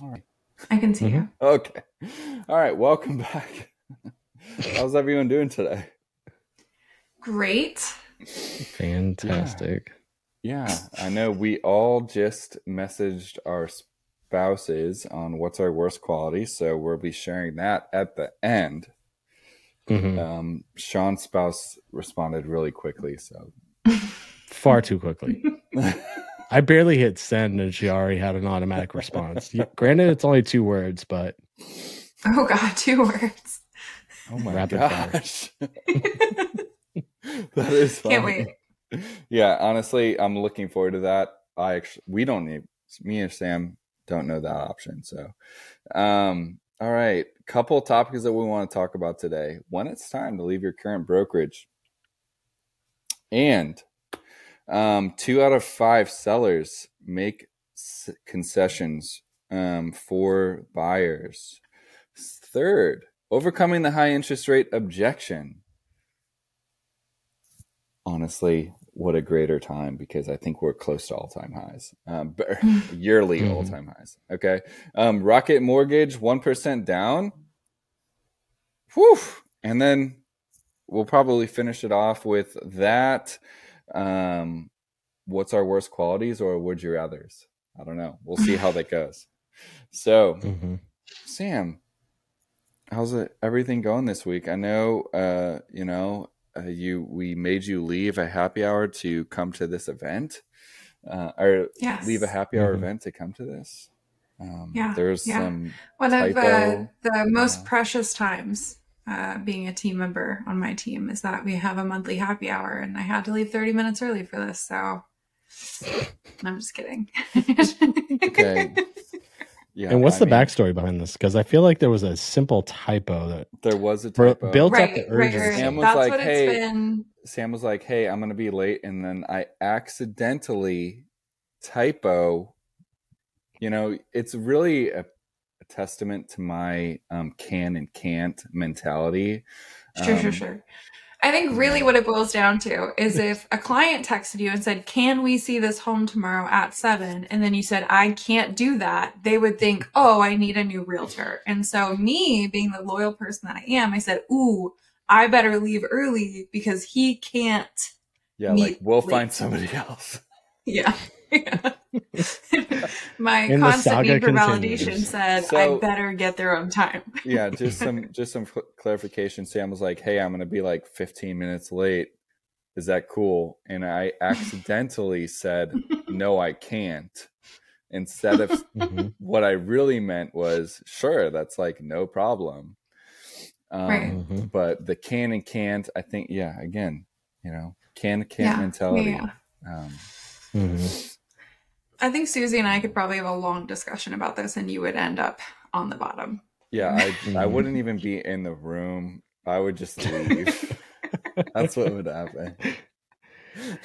All right. I can see Mhm. you. Okay. All right. Welcome back. How's everyone doing today? Great. Fantastic. Yeah, I know we all just messaged our spouses on what's our worst quality, so we'll be sharing that at the end. Mhm. Um, Sean's spouse responded really quickly, so Far too quickly. I barely hit send and she already had an automatic response. Granted, it's only two words, but Oh God, two words. oh my god. Rapid fire. gosh, that is funny. Can't wait. Yeah, honestly, I'm looking forward to that. I actually, we don't need me and Sam don't know that option. So, um, all right, couple topics that we want to talk about today. When it's time to leave your current brokerage, and um, two out of five sellers make s- concessions um, for buyers. Third, overcoming the high interest rate objection honestly, what a greater time because I think we're close to all time highs, um, but yearly Mhm. all time highs. Okay. Um, Rocket Mortgage, 1% down. Whew. And then we'll probably finish it off with that. Um, what's our worst qualities or would you rather's? I don't know. We'll see how that goes. So, mhm. Sam, how's it everything going this week? I know uh, you know, uh, you we made you leave a happy hour to come to this event. Uh, or Yes. leave a happy hour Mhm. event to come to this. Um, Yeah, there's yeah. some One of uh, the most Yeah. precious times uh, being a team member on my team is that we have a monthly happy hour, and I had to leave 30 minutes early for this. So I'm just kidding. Okay. yeah. and what's I the mean, backstory behind this? Because I feel like there was a simple typo that There was a typo. built up right, the urgency. right. Sam was That's like, "Hey, been. Sam was like, "Hey, I'm gonna be late," and then I accidentally typo. You know, it's really a, a testament to my um, can and can't mentality. Sure, sure, Um, sure. I think really what it boils down to is if a client texted you and said, Can we see this home tomorrow at seven? And then you said, I can't do that, they would think, Oh, I need a new realtor. And so, me being the loyal person that I am, I said, Ooh, I better leave early because he can't. Yeah, like we'll late. find somebody else. Yeah. My And constant need for continues. validation said, So- I better get there on time. yeah, just some just some clarification. Sam was like, "Hey, I'm gonna be like 15 minutes late. Is that cool?" And I accidentally said, "No, I can't." Instead of Mhm. what I really meant was, "Sure, that's like no problem." Um, Right. Mhm. But the can and can't, I think, yeah, again, you know, can can't Yeah, mentality. yeah. Um, Mhm. I think Susie and I could probably have a long discussion about this, and you would end up on the bottom. yeah, I I wouldn't even be in the room. I would just leave. That's what would happen.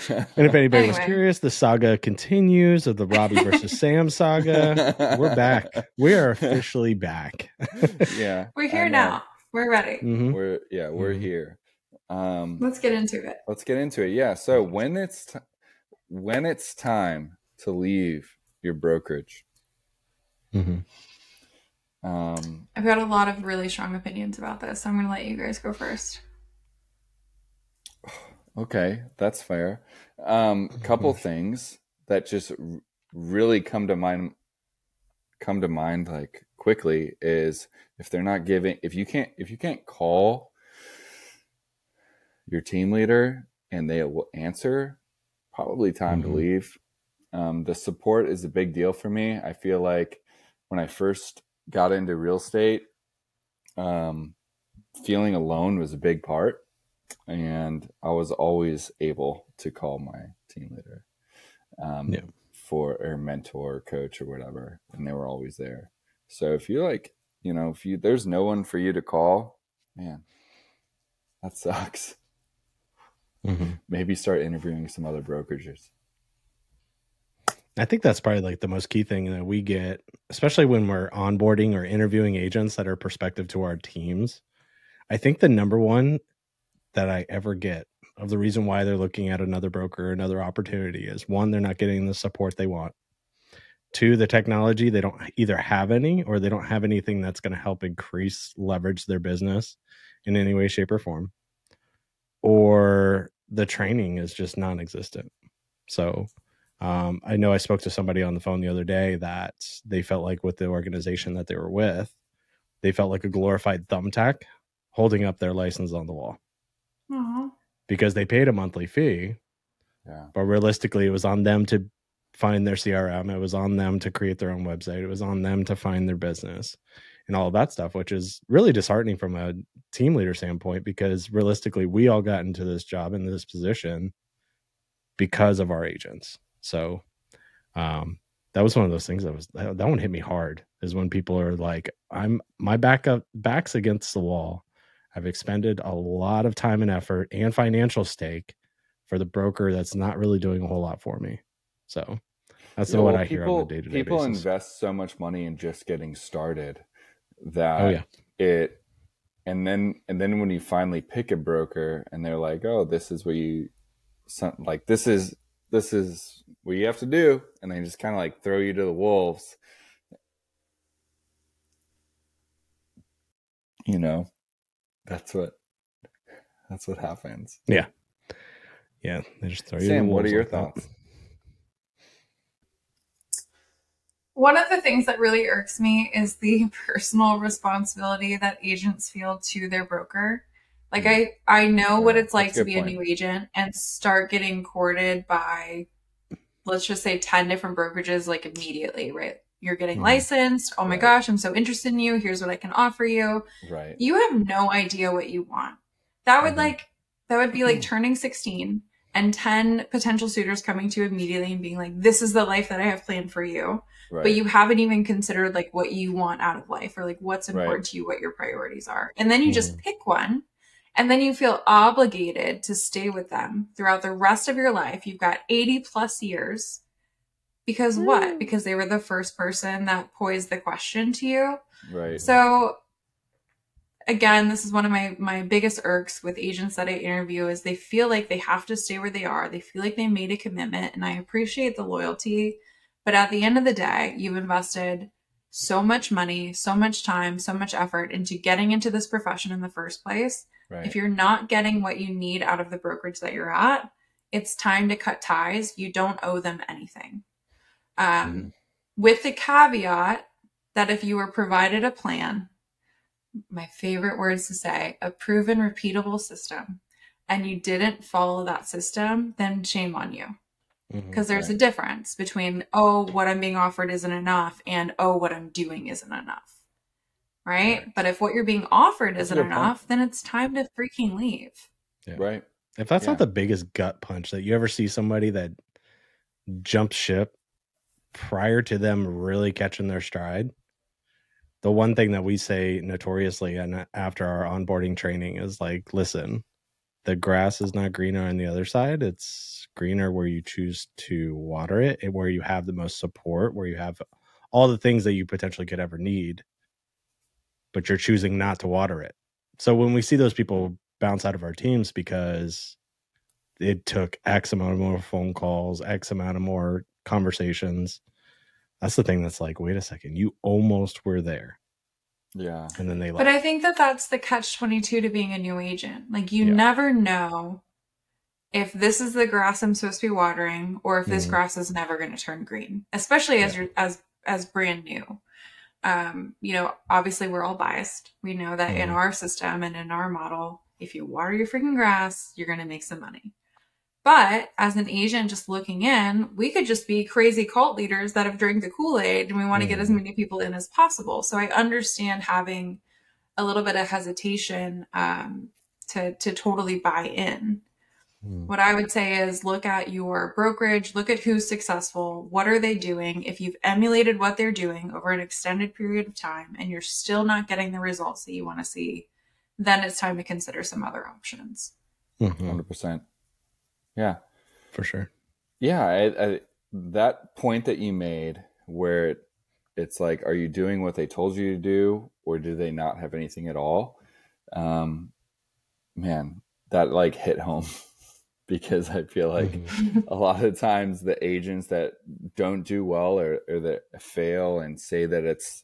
And if anybody was curious, the saga continues of the Robby versus Sam saga. We're back. We are officially back. yeah, We're I here know. now. We're ready. Mhm. We're yeah, we're Mhm. here. Um, Let's get into it. let's get into it. Yeah. So when it's t- when it's time to leave your brokerage, Mhm. um, I've got a lot of really strong opinions about this. So I'm going to let you guys go first. okay, that's fair. Um, couple things that just r- really come to mind come to mind like quickly is if they're not giving if you can't if you can't call your team leader and they will answer probably time to Mhm. leave um, the support is a big deal for me i feel like when i first got into real estate um, feeling alone was a big part and i was always able to call my team leader um, Yeah. for or mentor or coach or whatever and they were always there so if you like you know if you there's no one for you to call man that sucks Mhm. maybe start interviewing some other brokerages I think that's probably like the most key thing that we get, especially when we're onboarding or interviewing agents that are prospective to our teams. I think the number one that I ever get of the reason why they're looking at another broker another opportunity is one, they're not getting the support they want. to the technology, they don't either have any or they don't have anything that's going to help increase leverage their business in any way, shape, or form. Or the training is just non existent. So um, I know I spoke to somebody on the phone the other day that they felt like with the organization that they were with, they felt like a glorified thumbtack holding up their license on the wall Aw. because they paid a monthly fee, Yeah. but realistically, it was on them to find their CRM. It was on them to create their own website. It was on them to find their business and all of that stuff, which is really disheartening from a team leader standpoint because realistically, we all got into this job into this position because of our agents. So, um, that was one of those things that was that, one hit me hard is when people are like, I'm my backup back's against the wall. I've expended a lot of time and effort and financial stake for the broker that's not really doing a whole lot for me. So that's Yeah, what well, I hear people, on a day to day People basis. invest so much money in just getting started that oh yeah, it and then and then when you finally pick a broker and they're like oh this is what you like this is this is what you have to do and they just kind of like throw you to the wolves you know that's what that's what happens yeah. Yeah they just throw you. to the sam what are your like that. thoughts One of the things that really irks me is the personal responsibility that agents feel to their broker. Like I, I know what it's like to be a new agent and start getting courted by, let's just say, ten different brokerages like immediately. Right? You're getting Mhm. licensed. Oh my Right. gosh, I'm so interested in you. Here's what I can offer you. right You have no idea what you want. That would Mhm. like, that would be like turning sixteen and ten potential suitors coming to you immediately and being like, "This is the life that I have planned for you." right but you haven't even considered like what you want out of life or like what's Right. important to you what your priorities are and then you just Mhm. pick one and then you feel obligated to stay with them throughout the rest of your life you've got 80 plus years because what Mm. because they were the first person that posed the question to you right so again, this is one of my my biggest irks with agents that I interview is they feel like they have to stay where they are. They feel like they made a commitment and I appreciate the loyalty, but at the end of the day, you've invested so much money, so much time, so much effort into getting into this profession in the first place. Right If you're not getting what you need out of the brokerage that you're at, it's time to cut ties. You don't owe them anything. Um, With the caveat that if you were provided a plan, my favorite words to say, a proven, repeatable system, and you didn't follow that system, then shame on you. Because there's a difference between, oh, what I'm being offered isn't enough, and oh, what I'm doing isn't enough. Right? Right. But if what you're being offered isn't good point. enough, then it's time to freaking leave. Yeah. right If that's Yeah. not the biggest gut punch that you ever see somebody that jumps ship prior to them really catching their stride, the one thing that we say notoriously and after our onboarding training is like, listen, the grass is not greener on the other side. It's greener where you choose to water it and where you have the most support, where you have all the things that you potentially could ever need, but you're choosing not to water it. So when we see those people bounce out of our teams because it took X amount of more phone calls, X amount of more conversations. That's the thing that's like, wait a second, you almost were there. yeah And then they left. But. I think that that's the catch 22 to being a new agent. Like, you Yeah. never know if this is the grass I'm supposed to be watering or if this Mhm. grass is never going to turn green, especially as Yeah. you're as as brand new. Um, you know, obviously we're all biased. We know that in Mhm. our system and in our model, if you water your freaking grass, you're going to make some money. But as an Asian just looking in, we could just be crazy cult leaders that have drank the Kool-Aid and we want to get as Mhm. many people in as possible. So I understand having a little bit of hesitation um, to to totally buy in. Mm. What I would say is look at your brokerage, look at who's successful, what are they doing? If you've emulated what they're doing over an extended period of time and you're still not getting the results that you want to see, then it's time to consider some other options. Mhm. 100% yeah For sure. Yeah, I, I, that point that you made, where it, it's like, are you doing what they told you to do, or do they not have anything at all? Um, man, that like hit home. because I feel like Mhm. a lot of times the agents that don't do well or, or that fail and say that it's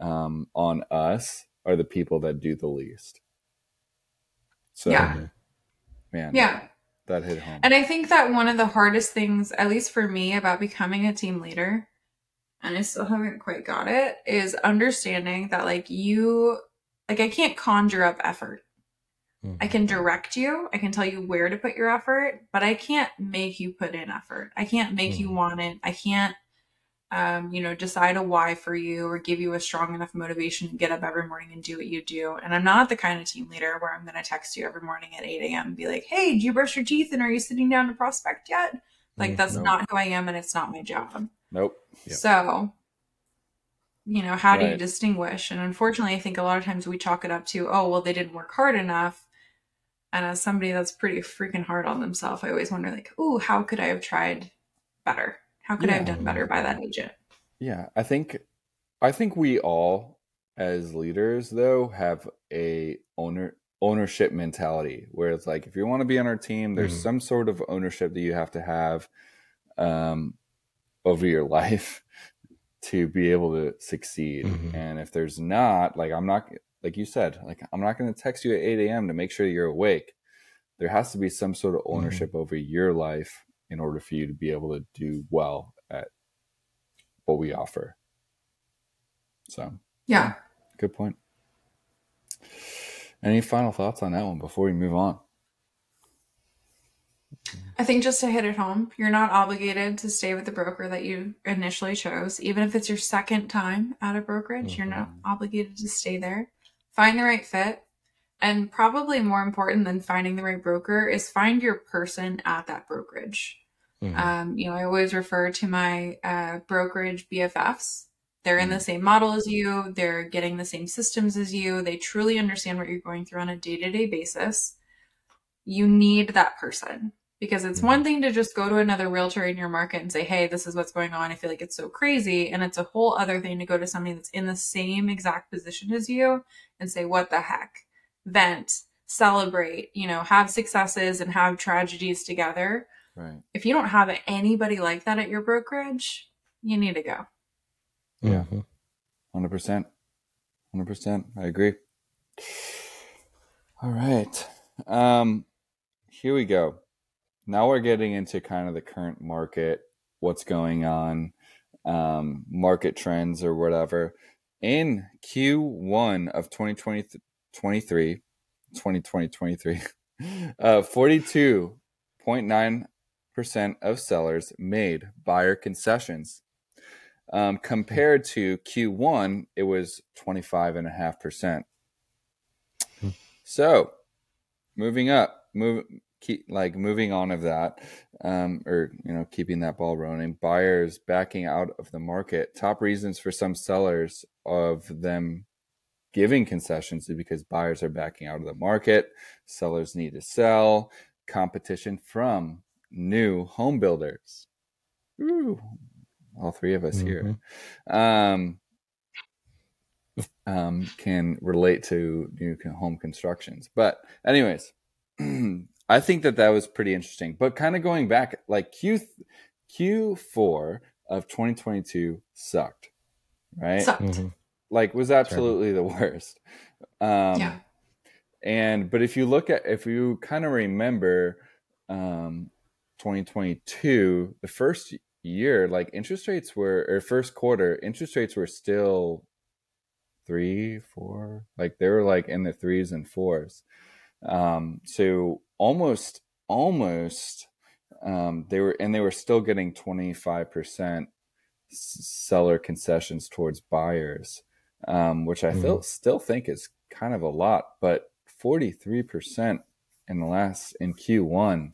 um, on us are the people that do the least. So, Yeah. man, Yeah. that hit home. And I think that one of the hardest things, at least for me, about becoming a team leader, and I still haven't quite got it, is understanding that, like, you, like, I can't conjure up effort. Mhm. I can direct you, I can tell you where to put your effort, but I can't make you put in effort. I can't make you Mhm. want it. I can't, um, you know, decide a why for you or give you a strong enough motivation to get up every morning and do what you do. And I'm not the kind of team leader where I'm going to text you every morning at 8 a.m. and be like, hey, did you brush your teeth and are you sitting down to prospect yet? Like, Mhm. that's Nope. not who I am and it's not my job. Nope. Yep. So, you know, how do you distinguish? And unfortunately, I think a lot of times we chalk it up to, oh, well, they didn't work hard enough. And as somebody that's pretty freaking hard on themselves, I always wonder, like, ooh, how could I have tried better? How could I have done better by that agent? Yeah, I think I think we all as leaders though have a owner ownership mentality where it's like if you want to be on our team there's Mhm. some sort of ownership that you have to have um over your life to be able to succeed Mhm. and if there's not like i'm not like you said like i'm not going to text you at 8 a.m to make sure you're awake there has to be some sort of ownership over your life in order for you to be able to do well at what we offer so Yeah. good point any final thoughts on that one before we move on I think just to hit it home, you're not obligated to stay with the broker that you initially chose. Even if it's your second time at a brokerage, you're not Mhm. obligated to stay there. Find the right fit. And probably more important than finding the right broker is find your person at that brokerage. Mhm. Um, you know, I always refer to my uh, brokerage BFFs. They're in the same model as you, they're getting the same systems as you, they truly understand what you're going through on a day to day basis. You need that person because it's one thing to just go to another realtor in your market and say, Hey, this is what's going on. I feel like it's so crazy. And it's a whole other thing to go to somebody that's in the same exact position as you and say, What the heck? Vent, celebrate, you know, have successes and have tragedies together right if you don't have anybody like that at your brokerage, you need to go. Yeah. Mhm. 100% 100% i agree all right um here we go now we're getting into kind of the current market what's going on um market trends or whatever in q1 of 2023 2020 uh 42.9 percent of sellers made buyer concessions um, compared to Q1, it was 25.5%. Hmm. So, moving up, move keep like moving on of that, um, or you know, keeping that ball rolling. Buyers backing out of the market. Top reasons for some sellers of them giving concessions is because buyers are backing out of the market. Sellers need to sell. Competition from new home builders. Ooh, all three of us here um, um, can relate to new home constructions. But, anyways, I think that that was pretty interesting. But kind of going back, like Q Q4 of 2022 sucked, right? Sucked. Mhm. Like was absolutely the worst. Um, yeah. and but if you look at if you kind of remember um 2022 the first year like interest rates were or first quarter interest rates were still three four like they were like in the threes and fours um so almost almost um they were and they were still getting 25% seller concessions towards buyers um which i feel still think is kind of a lot but 43% in the last in q1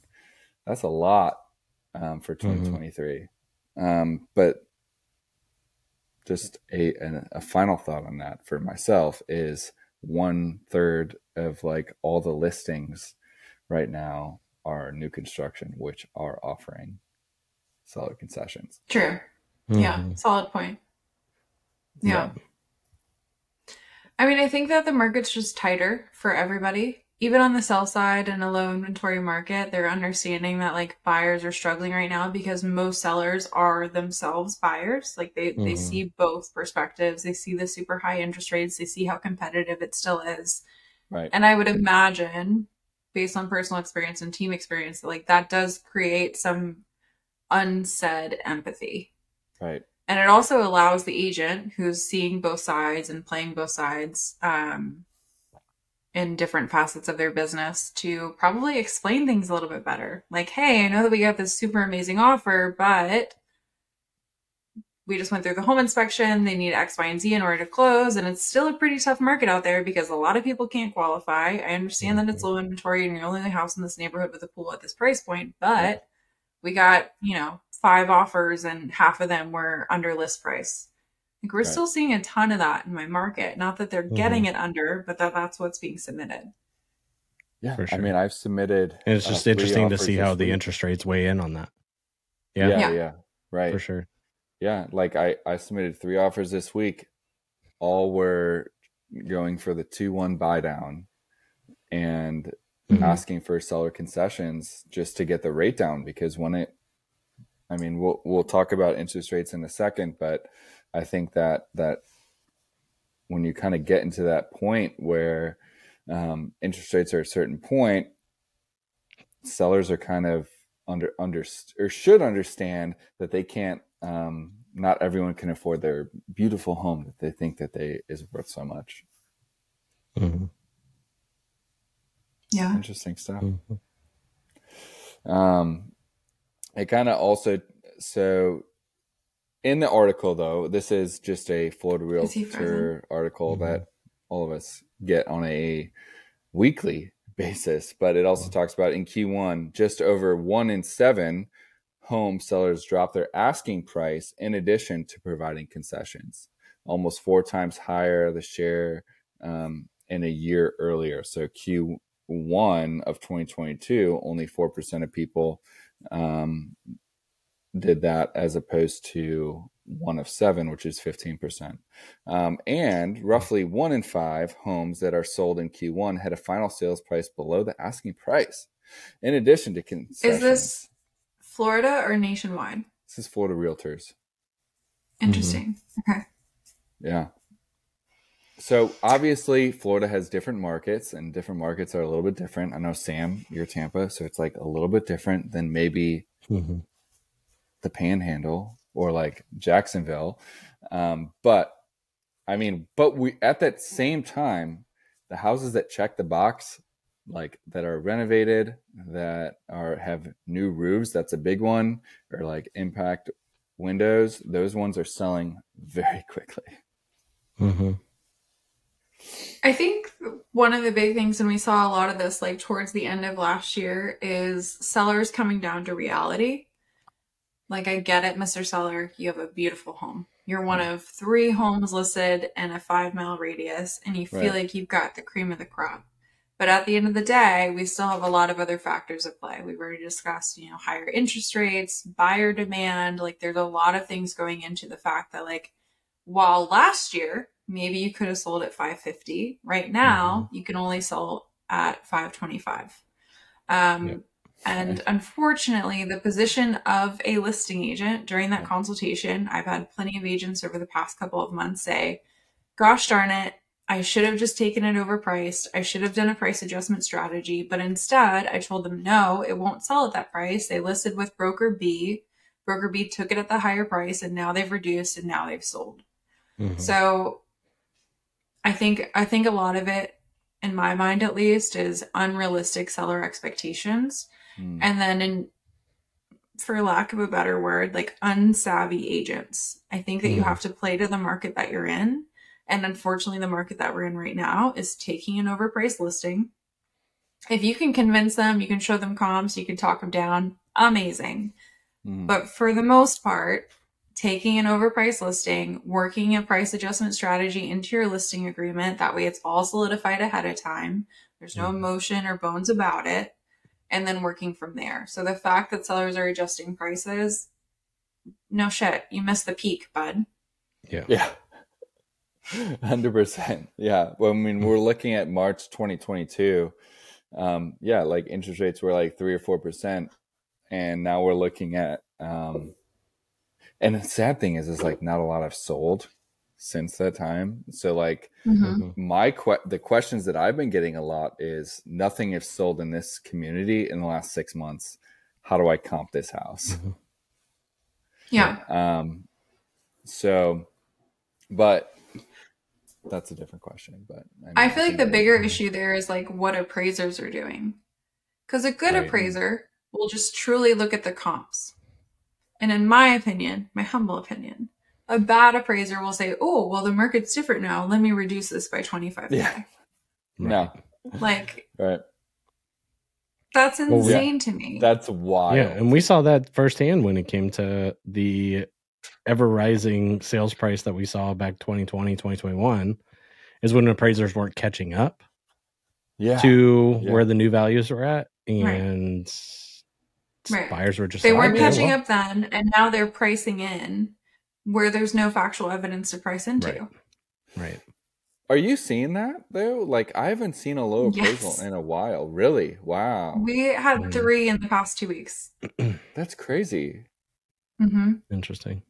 that's a lot um, for 2023 um, but just a, a a final thought on that for myself is one third of like all the listings right now are new construction which are offering solid concessions True. Yeah. Mhm. Solid point. Yeah. I mean, I think that the market's just tighter for everybody. even on the sell side in a low inventory market, they're understanding that like buyers are struggling right now because most sellers are themselves buyers. Like they, they Mhm. see both perspectives. They see the super high interest rates. They see how competitive it still is. Right. And I would imagine, based on personal experience and team experience, like that does create some unsaid empathy. Right. And it also allows the agent who's seeing both sides and playing both sides um, in different facets of their business to probably explain things a little bit better. Like, hey, I know that we got this super amazing offer, but we just went through the home inspection. They need X, Y, and Z in order to close. And it's still a pretty tough market out there because a lot of people can't qualify. I understand that it's low inventory and you're only the house in this neighborhood with a pool at this price point, but we got, you know, five offers and half of them were under list price. Like we're Right. still seeing a ton of that in my market. Not that they're Mm-hmm. getting it under, but that that's what's being submitted. Yeah. For I mean, I've submitted. And it's uh, just three interesting to see how the interest rates weigh in on that. Yeah, Yeah. Yeah. Yeah. Right. for sure. Yeah, like I I submitted three offers this week. All were going for the two one buy down, and Mhm. asking for seller concessions just to get the rate down because when it, I mean, we'll we'll talk about interest rates in a second, but I think that that when you kind of get into that point where um, interest rates are a certain point, sellers are kind of under under or should understand that they can't. Um, not everyone can afford their beautiful home that they think that they is worth so much. Mhm. Yeah. Interesting stuff. Mhm. Um, it kind of also so in the article though, this is just a Florida Realtor article Mhm. that all of us get on a weekly basis, but it also talks about in Q1, just over one in seven home sellers drop their asking price in addition to providing concessions, almost four times higher the share um, in a year earlier. So Q1 of 2022, only 4% of people um, did that as opposed to one of seven, which is 15%. Um, and roughly one in five homes that are sold in Q1 had a final sales price below the asking price. In addition to concessions, Is this Florida or nationwide? this is Florida Realtors. Interesting. Okay. Yeah. So obviously, Florida has different markets, and different markets are a little bit different. I know Sam, you're Tampa, so it's like a little bit different than maybe Mhm. the Panhandle or like Jacksonville. Um, but I mean, but we at that same time, the houses that check the box, like that are renovated, that are have new roofs, that's a big one, or like impact windows. Those ones are selling very quickly. Mhm. I think one of the big things, and we saw a lot of this like towards the end of last year, is sellers coming down to reality. Like, I get it, Mr. Seller, you have a beautiful home. You're one of three homes listed in a five mile radius, and you feel Right. like you've got the cream of the crop. But at the end of the day, we still have a lot of other factors at play. We've already discussed, you know, higher interest rates, buyer demand. Like, there's a lot of things going into the fact that, like, while last year maybe you could have sold at 550 right now you can only sell at 525 um, Yep. and unfortunately the position of a listing agent during that consultation i've had plenty of agents over the past couple of months say gosh darn it i should have just taken it overpriced i should have done a price adjustment strategy but instead i told them no it won't sell at that price they listed with broker b broker b took it at the higher price and now they've reduced and now they've sold Mhm. so I think I think a lot of it in my mind at least is unrealistic seller expectations Hmm. and then in for lack of a better word like unsavvy agents. I think that you Mhm. have to play to the market that you're in and unfortunately the market that we're in right now is taking an overpriced listing. If you can convince them, you can show them comps, you can talk them down, amazing. Hmm. But for the most part, taking an overpriced listing, working a price adjustment strategy into your listing agreement, that way it's all solidified ahead of time. There's no Mhm. emotion or bones about it. And then working from there. So the fact that sellers are adjusting prices, no shit, you missed the peak, bud. Yeah. Yeah. 100%. Yeah. Well, I mean, we're looking at March 2022. um, yeah, like interest rates were like three or four percent, and now we're looking at. Um, and the sad thing is, is like not a lot have sold since that time. So like Mhm. my que- the questions that I've been getting a lot is nothing has sold in this community in the last six months. How do I comp this house? Yeah. Um, so, but that's a different question. But mean, I feel like the think- bigger issue there is like what appraisers are doing. Because a good Right. appraiser will just truly look at the comps. And in my opinion, my humble opinion, a bad appraiser will say, oh, well, the market's different now. Let me reduce this by 25K. Yeah. No, Like, right? that's Well, yeah. insane to me. That's wild. Yeah, and we saw that firsthand when it came to the ever rising sales price that we saw back 2020, 2021 is when appraisers weren't catching up yeah, to Yeah. where the new values were at and Right. buyers were just they like, weren't catching well." up then, and now they're pricing in where there's no factual evidence to price into. Right. Right. Are you seeing that though? Like I haven't seen a low appraisal Yes. in a while. Really? Wow, We had Mm. three in the past two weeks. that's crazy. hmm Interesting.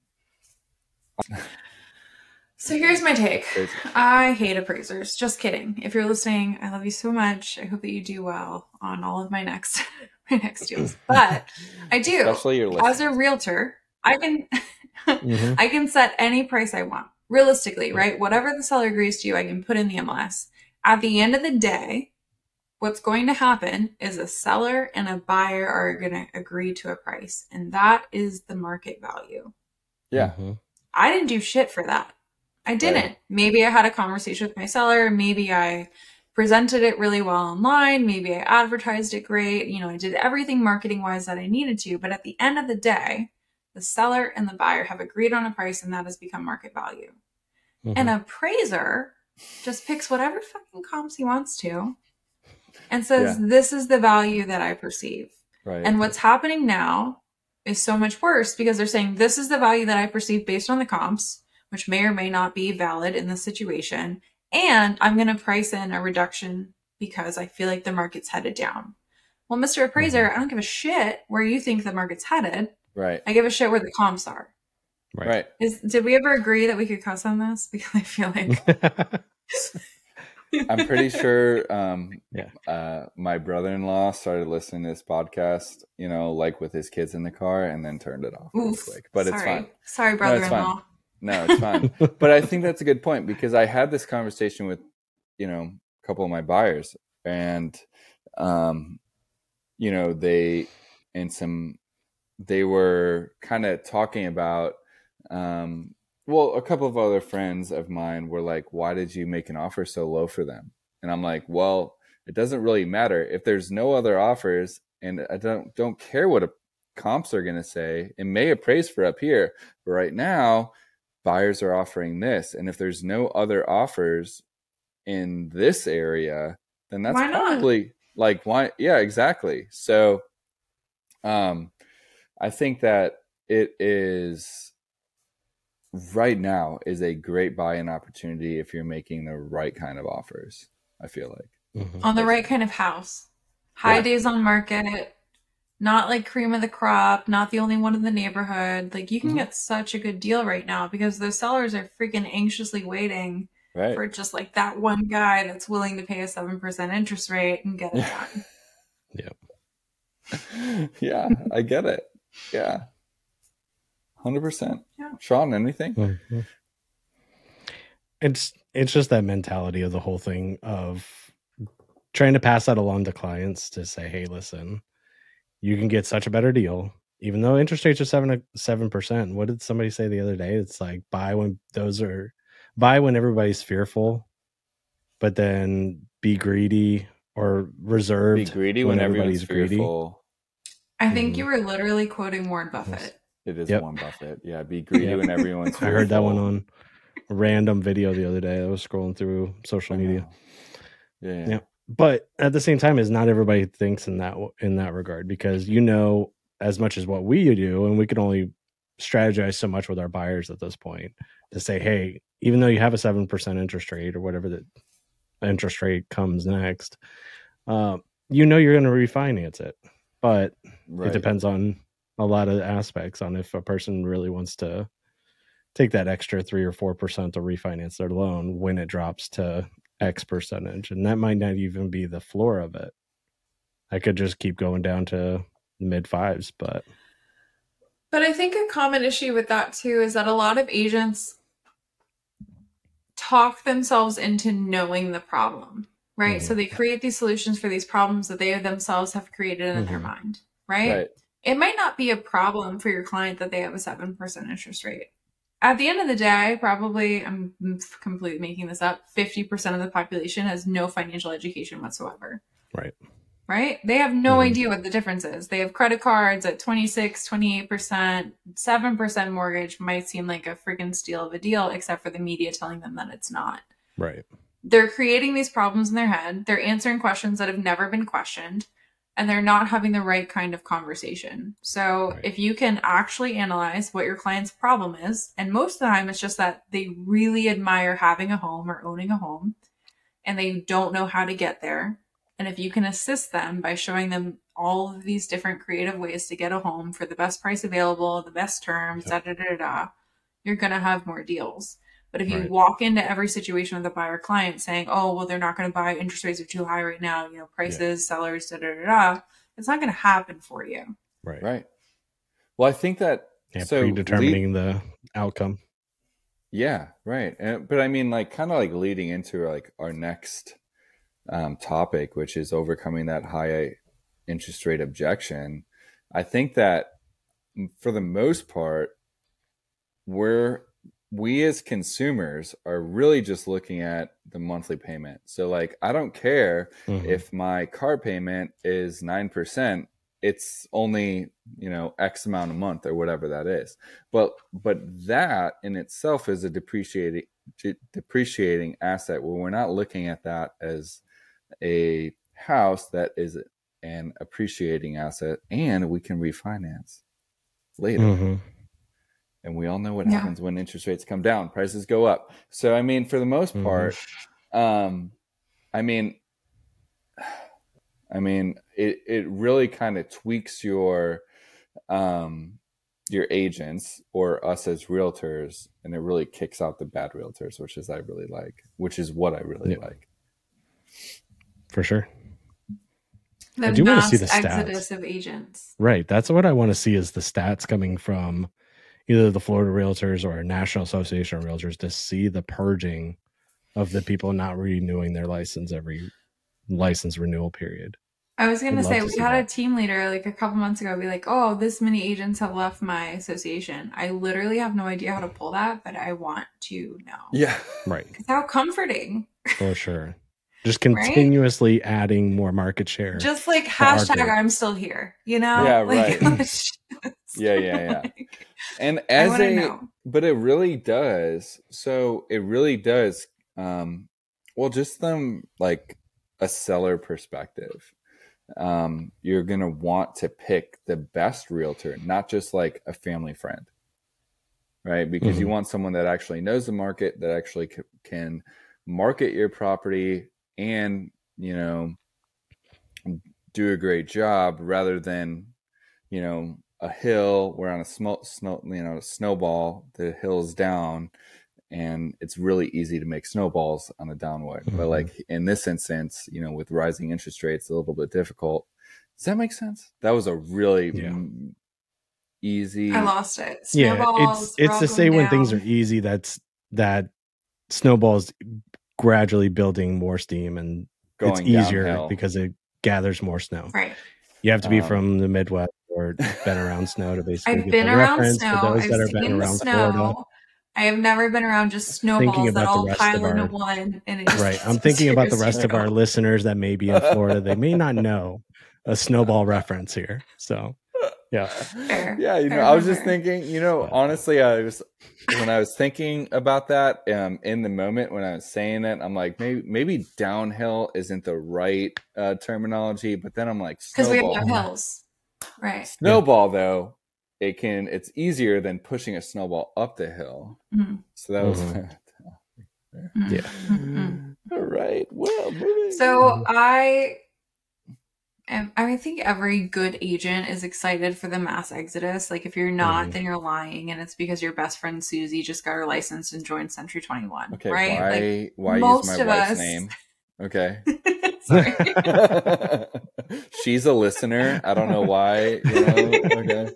So here's my take. I hate appraisers. Just kidding. If you're listening, I love you so much. I hope that you do well on all of my next my next deals. But I do. Especially your As a realtor, I can Mhm. I can set any price I want. Realistically, right? Whatever the seller agrees to, you, I can put in the MLS. At the end of the day, what's going to happen is a seller and a buyer are going to agree to a price, and that is the market value. Yeah, Mhm. I didn't do shit for that. I didn't. Right. Maybe I had a conversation with my seller. Maybe I presented it really well online. Maybe I advertised it great. You know, I did everything marketing wise that I needed to. But at the end of the day, the seller and the buyer have agreed on a price and that has become market value. Mhm. An appraiser just picks whatever fucking comps he wants to and says, this is the value that I perceive. right. And what's happening now is so much worse because they're saying this is the value that I perceive based on the comps, which may or may not be valid in this situation. And I'm going to price in a reduction because I feel like the market's headed down. Well, Mr. Appraiser, mm-hmm. I don't give a shit where you think the market's headed. right, I give a shit where the comps are. Right. right. Is did we ever agree that we could cuss on this? Because I feel like I'm pretty sure um, Yeah. uh, my brother-in-law started listening to this podcast, you know, like with his kids in the car, and then turned it off real oof. quick. But it's sorry. fine. Sorry, brother-in-law. No, it's fine. but I think that's a good point because I had this conversation with, you know, a couple of my buyers, and, um, you know, they and some, they were kind of talking about, um, well, a couple of other friends of mine were like, "Why did you make an offer so low for them?" And I'm like, "Well, it doesn't really matter if there's no other offers, and I don't don't care what a comps are going to say. It may appraise for up here, but right now." buyers are offering this and if there's no other offers in this area then that's probably like why yeah exactly so um i think that it is right now is a great buy-in opportunity if you're making the right kind of offers i feel like Mhm. on the right kind of house. High Yeah. days on market, not like cream of the crop, not the only one in the neighborhood. Like you can Mhm. get such a good deal right now because those sellers are freaking anxiously waiting right for just like that one guy that's willing to pay a 7% interest rate and get it done Yeah. yeah i get it yeah 100% Yeah. sean anything Mhm. It's it's just that mentality of the whole thing of trying to pass that along to clients to say, hey, listen, you can get such a better deal, even though interest rates are seven seven percent. What did somebody say the other day? It's like buy when those are buy when everybody's fearful, but then be greedy or reserved. be greedy when when, everybody's everybody's greedy. fearful I think Mhm. you were literally quoting Warren Buffett. It is Yep. Warren Buffett. Yeah, be greedy Yep. when everyone's. I heard that one on a random video the other day. I was scrolling through social media. know. Yeah, yeah. But at the same time is not everybody thinks in that in that regard because you know as much as what we do and we can only strategize so much with our buyers at this point to say hey even though you have a 7% interest rate or whatever the interest rate comes next um, you know you're going to refinance it, but Right. it depends on a lot of aspects on if a person really wants to take that extra three or four percent to refinance their loan when it drops to X percentage, and that might not even be the floor of it. I could just keep going down to mid fives, but But I think a common issue with that too is that a lot of agents talk themselves into knowing the problem, right? So they create these solutions for these problems that they themselves have created in their Mhm. mind, right? Right. It might not be a problem for your client that they have a 7% interest rate. At the end of the day, probably, I'm completely making this up, 50% of the population has no financial education whatsoever right. right? They have no Mhm. idea what the difference is. They have credit cards at 26, 28%, 7% mortgage might seem like a freaking steal of a deal, except for the media telling them that it's not. Right. They're creating these problems in their head. They're answering questions that have never been questioned, and they're not having the right kind of conversation. So, Right. if you can actually analyze what your client's problem is, and most of the time it's just that they really admire having a home or owning a home, and they don't know how to get there. And if you can assist them by showing them all of these different creative ways to get a home for the best price available, the best terms, da da da da, da you're going to have more deals. But if you Right. walk into every situation with a buyer client saying, oh, well, they're not going to buy, interest rates are too high right now, you know, prices, sellers, da da da da, it's not going to happen for you. Right. Right. Well, I think that Yeah, so predetermining the outcome. Yeah, right. And, but I mean, like, kind of like leading into like our next um, topic, which is overcoming that high interest rate objection. I think that mm, for the most part, we're we as consumers are really just looking at the monthly payment. So, like, I don't care Mhm. if my car payment is 9% it's only you know x amount a month or whatever that is but but that in itself is a depreciating de- depreciating asset where we're not looking at that as a house that is an appreciating asset and we can refinance later Mhm. And we all know what Yeah. happens when interest rates come down prices go up so i mean for the most Mhm. part um i mean i mean it it really kind of tweaks your um your agents or us as realtors and it really kicks out the bad realtors which is i really like which is what i really Yeah. like For sure. The I do wanna see mass the stats. exodus of agents. Right. That's what I want to see is the stats coming from either the Florida Realtors or National Association of Realtors to see the purging of the people not renewing their license every license renewal period. I was going to say, we see had a team leader like a couple months ago be like, oh, this many agents have left my association. I literally have no idea how to pull that, but I want to know. yeah Right. It's how comforting. For sure. Just continuously adding more market share. Just like hashtag. I'm still here, you know? Yeah, Like, right. just Yeah, yeah, yeah. and as a know. but it really does so it really does um well just from like a seller perspective um you're gonna want to pick the best realtor not just like a family friend right because you Mhm. want someone that actually knows the market that actually c- can market your property and you know do a great job rather than you know a hill we're on a snow, snow you know a snowball the hill's down and it's really easy to make snowballs on a downward but Mhm. like in this instance you know with rising interest rates a little bit difficult does that make sense that was a really Yeah. mm, easy I lost it. yeah, Snowballs, it's it's we're to say going when things are easy that's that snowballs gradually building more steam and going it's easier downhill. because it gathers more snow. Right. You have to be Um, from the Midwest or been around snow to basically I've get been the around reference snow. for those I've that have seen been the around snow. Florida. I have never been around just snowballs that all pile into one. And it Right. I'm thinking about the rest of our listeners that may be in Florida. They may not know a snowball reference here. So yeah. Fair. yeah you know Fair, i was just thinking you know Yeah. honestly i was when i was thinking about that um in the moment when i was saying it i'm like maybe maybe downhill isn't the right uh terminology but then i'm like Because we have no hills. Right. snowball though it can it's easier than pushing a snowball up the hill Mhm. so that was Mhm. Mhm. Yeah. Mhm. all right well moving So I And I think every good agent is excited for the mass exodus. Like if you're not, Mhm. then you're lying, and it's because your best friend Susie just got her license and joined Century Twenty One. Okay, right? why why most use my of wife's us- name? Okay. Sorry. She's a listener. I don't know why. You know? Okay.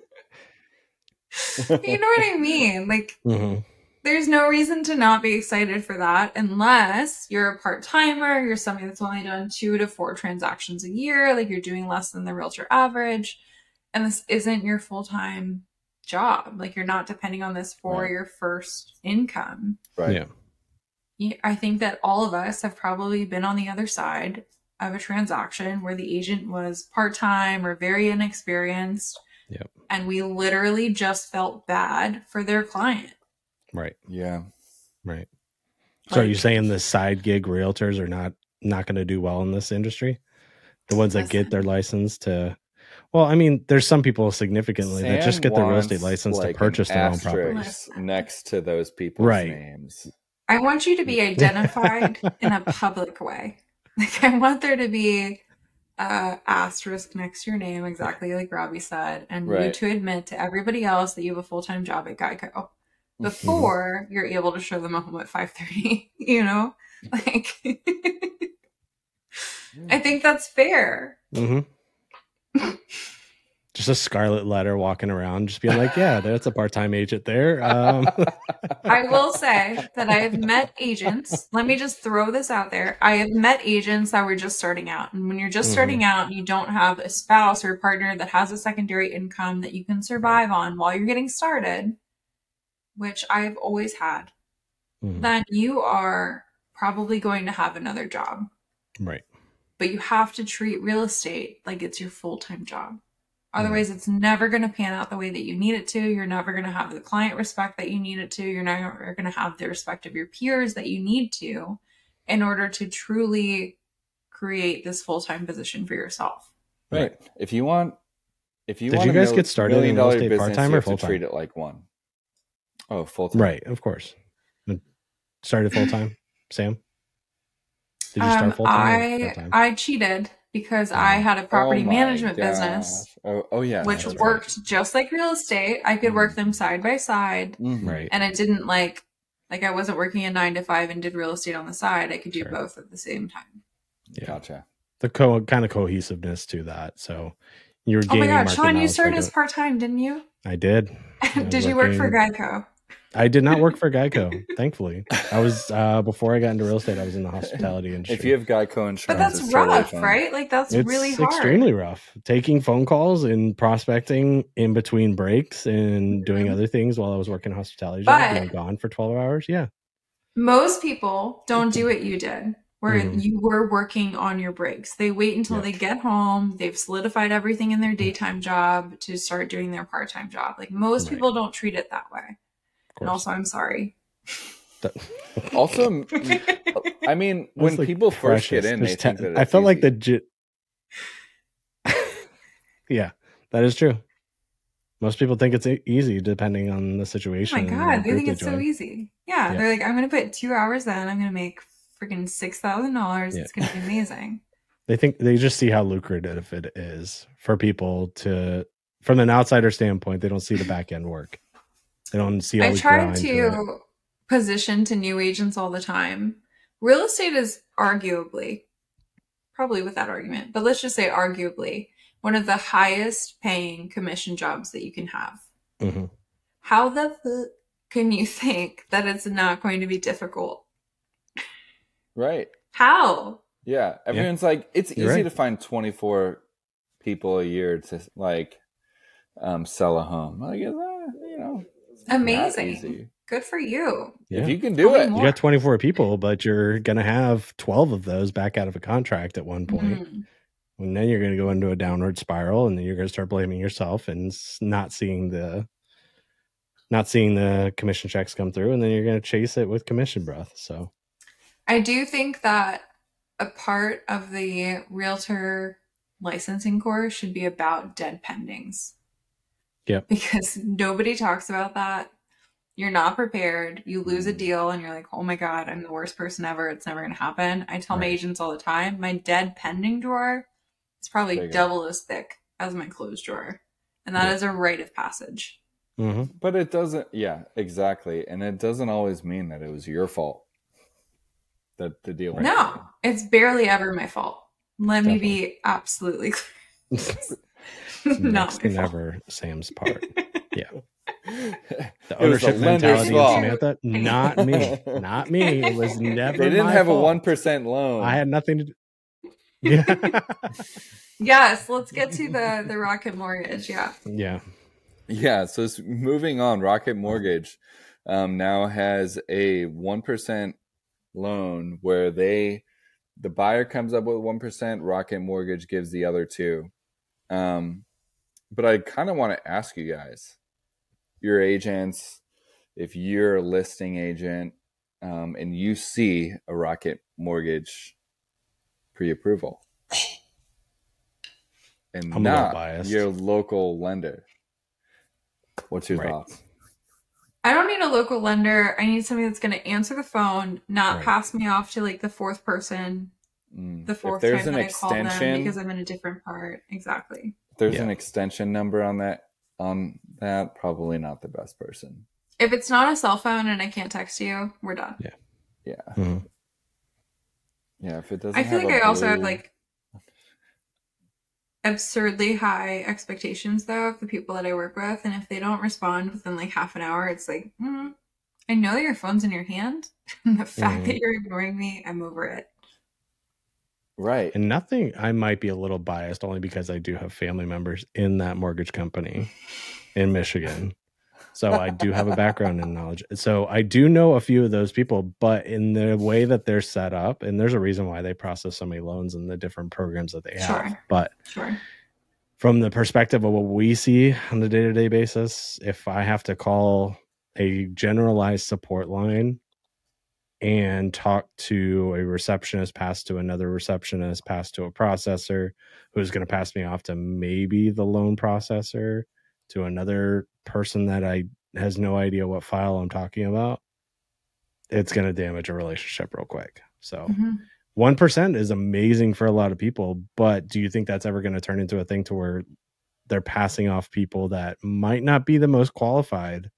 you know what I mean? Like Mhm. There's no reason to not be excited for that unless you're a part timer, you're somebody that's only done two to four transactions a year, like you're doing less than the realtor average, and this isn't your full time job. Like you're not depending on this for Right. your first income. Right. Yeah. I think that all of us have probably been on the other side of a transaction where the agent was part time or very inexperienced. Yep. And we literally just felt bad for their client. Right. Yeah. Right. So are you Like- saying the side gig realtors are not not going to do well in this industry? The ones that get their license to well, I mean, there's some people significantly that just get their real estate license like, to purchase their own property. next to those people's Right. names. I want you to be identified in a public way. Like I want there to be a asterisk next to your name, exactly like Robby said, and you to admit to everybody else that you have a full time job at Geico before you're able to show them a home at five thirty. You know, like I think that's fair. hmm just a scarlet letter walking around, just being like, "Yeah, that's a part-time agent there." Um, I will say that I have met agents. Let me just throw this out there. I have met agents that were just starting out. And when you're just Mhm. starting out and you don't have a spouse or a partner that has a secondary income that you can survive on while you're getting started, which I've always had, Mhm. then you are probably going to have another job. right. But you have to treat real estate like it's your full time job. Otherwise, it's never going to pan out the way that you need it to. You're never going to have the client respect that you need it to. You're never going to have the respect of your peers that you need to in order to truly create this full time position for yourself. Right. If you want, if you Did want you a guys get started in million real estate business, part-time you or have to full-time? treat it like one. Oh, full time. Right, of course. Started full time, Sam. Did you start Um, full time? I I cheated because I Oh. had a property Oh management gosh. business, Oh, oh yeah. which that's worked just like real estate. I could work them side by side. Right. Mhm. right. and it didn't like like I wasn't working a nine to five and did real estate on the side. I could do Sure. both at the same time. Yeah. Gotcha. The co- kind of cohesiveness to that. So you were Oh my gaining god, Sean, you started doing- as part time, didn't you? I did. I did you work for Geico? I did not work for Geico, thankfully. I was uh before I got into real estate. I was in the hospitality industry. If you have Geico insurance, But that's it's totally rough, fine. right? Like that's it's really hard. It's extremely rough. Taking phone calls and prospecting in between breaks and doing other things while I was working hospitality job, But- being gone for twelve hours. Yeah, Most people don't do what you did, where Mhm. you were working on your breaks. They wait until Yeah. they get home, they've solidified everything in their daytime job to start doing their part time job. Like most Right. people don't treat it that way. Of And also, I'm sorry. Also, I mean, when like, people first get in, they There's think ten- that I it's felt like the. J- yeah, that is true. Most people think it's easy depending on the oh situation. Oh situation. my god, they think it's so easy. Yeah, Yeah. they're like, I'm gonna put two hours in. I'm gonna make freaking six thousand dollars. It's gonna be amazing. They think they just see how lucrative it is for people to, from an outsider standpoint, they don't see the back end work. They don't see I the try grind to it. position to new agents all the time. Real estate is arguably, probably with that argument, but let's just say arguably one of the highest paying commission jobs that you can have. Mhm. How the fuck can you think that it's not going to be difficult? right. How? Yeah, everyone's like, it's easy You're right. to find 24 people a year to like um, sell a home. Like, is that, you know, it's not Amazing. Good for you. Yeah. If you can do Tell it. You got 24 people, but you're going to have 12 of those back out of a contract at one point. Mhm. And then you're going to go into a downward spiral and then you're going to start blaming yourself and not seeing the not seeing the commission checks come through and then you're going to chase it with commission breath. So, I do think that a part of the realtor licensing course should be about dead pendings. Yep. Because nobody talks about that. You're not prepared. You lose a Mm. deal and you're like, oh my God, I'm the worst person ever. It's never going to happen. I tell my agents all the time my dead pending drawer is probably double as thick as my closed drawer. And that is Yeah. a rite of passage. hmm But it doesn't. Yeah, exactly. And it doesn't always mean that it was your fault. That the deal. went No, it's barely ever my fault. Let me be absolutely clear. Not Next my never Sam's part. Yeah. The ownership the mentality in. Samantha, not me, not me. It was never. They didn't my have a one percent loan. I had nothing to do. Yeah, Yes, let's get to the the rocket mortgage. Yeah. yeah. Yeah, so it's moving on. Rocket Mortgage um, now has a one percent loan where they the buyer comes up with one percent. Rocket Mortgage gives the other two. Um, but I kind of want to ask you guys, your agents, if you're a listing agent um, and you see a Rocket Mortgage pre-approval, and I'm not your local lender. What's your Right. thoughts? I don't need a local lender. I need somebody that's going to answer the phone, not Right. pass me off to like the fourth person, Mm. the If fourth there's time an that I call them extension, because I'm in a different part. Exactly. if there's Yeah. an extension number on that on that, probably not the best person. If it's not a cell phone and I can't text you, we're done. Yeah, Mhm. yeah. If it doesn't, I feel have like a I also have like absurdly high expectations though of the people that I work with, and if they don't respond within like half an hour, it's like, mm, I know your phone's in your hand, and the fact Mhm. that you're ignoring me, I'm over it. Right. And nothing. I might be a little biased only because I do have family members in that mortgage company in Michigan. So I do have a background in knowledge. So I do know a few of those people, but in the way that they're set up, and there's a reason why they process so many loans and the different programs that they have. But Sure. from the perspective of what we see on a day-to-day basis, if I have to call a generalized support line and talk to a receptionist, pass to another receptionist, pass to a processor who's going to pass me off to maybe the loan processor to another person that I has no idea what file I'm talking about, it's going to damage a relationship real quick. So Mhm. one percent is amazing for a lot of people, but do you think that's ever going to turn into a thing to where they're passing off people that might not be the most qualified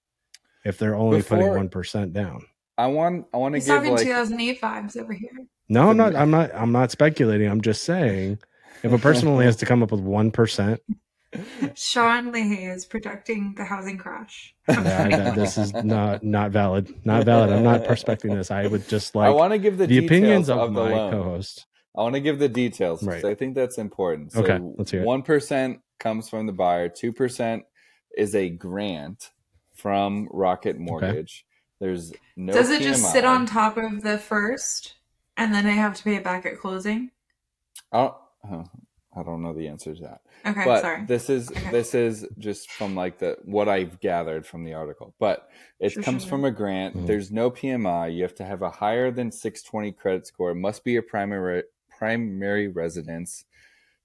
if they're only putting one percent down? I want. I want to He's give talking like 2008 vibes over here. No, I'm not. I'm not. I'm not speculating. I'm just saying, if a person only has to come up with one percent, Sean Leahy is projecting the housing crash. this is not not valid. Not valid. I'm not prospecting this. I would just like. I want to give the, the, opinions details of, the my loan. co-host. I want to give the details Right. I think that's important. So Okay, let's hear it. One percent comes from the buyer. Two percent is a grant from Rocket Mortgage. There's no. Does it just sit on top of the first and then I have to pay it back at closing? Oh, I don't know the answer to that. Okay, but sorry. this is Okay. this is just from like the what I've gathered from the article. But it Sure, comes sure, from a grant. Mhm. There's no PMI. You have to have a higher than 620 credit score. It must be a primary primary residence.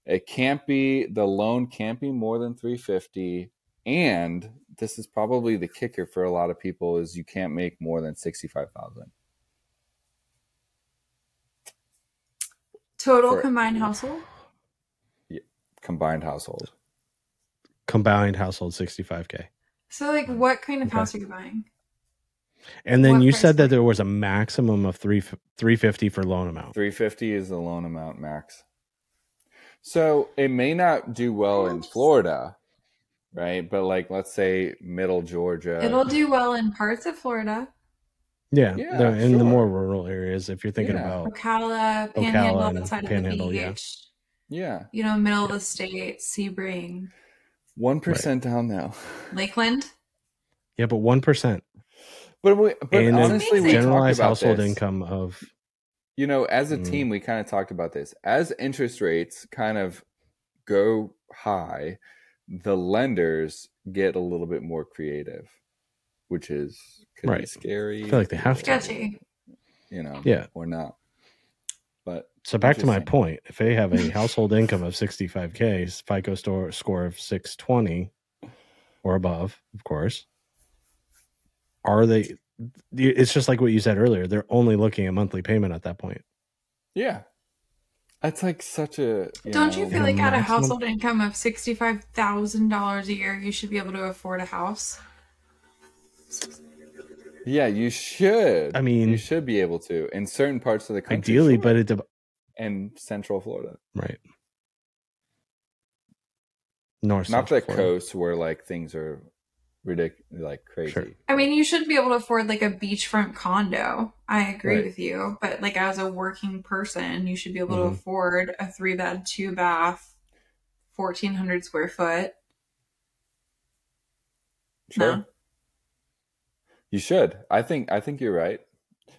It can't be the loan can't be more than 350 and this is probably the kicker for a lot of people is you can't make more than 65,000. Total for- combined household? Yeah, combined household. Combined household 65k. So like what kind of Okay. house are you buying? And then What you said that there was a maximum of three 350 for loan amount. 350 is the loan amount max. So it may not do well in Florida, right? But like let's say middle Georgia. It'll do well in parts of Florida, Yeah, Yeah, the- in the more rural areas. If you're thinking Yeah. about Ocala, Panhandle, and outside of Panhandle, the yeah. beach. yeah. You know, middle of the state, Sebring, One percent down now. Lakeland. yeah, but one percent But we, but and honestly, we amazing. generalized about household this. income of You know, as a Mm. team, we kind of talked about this. As interest rates kind of go high, the lenders get a little bit more creative, which is could be Right. scary. I feel like they have to. Sketchy. You know, Yeah. or not. But So back to my point, if they have a household income of 65k, FICO store score of 620 or above, of course, are they? It's just like what you said earlier. They're only looking at monthly payment at that point. Yeah. That's like such a. you Don't you feel like at a household income of sixty-five thousand dollars a year, you should be able to afford a house? Yeah, you should. I mean- you should be able to in certain parts of the country. Ideally, sure. but it dep- in Central Florida, right. North not Central the Florida. coast where like things are ridiculous, like crazy. Sure. I mean, you should be able to afford like a beachfront condo. I agree Right. with you, but like as a working person, you should be able to Mhm. afford a three bed, two bath, fourteen hundred square foot. Sure. No. You should. I think. I think you're right.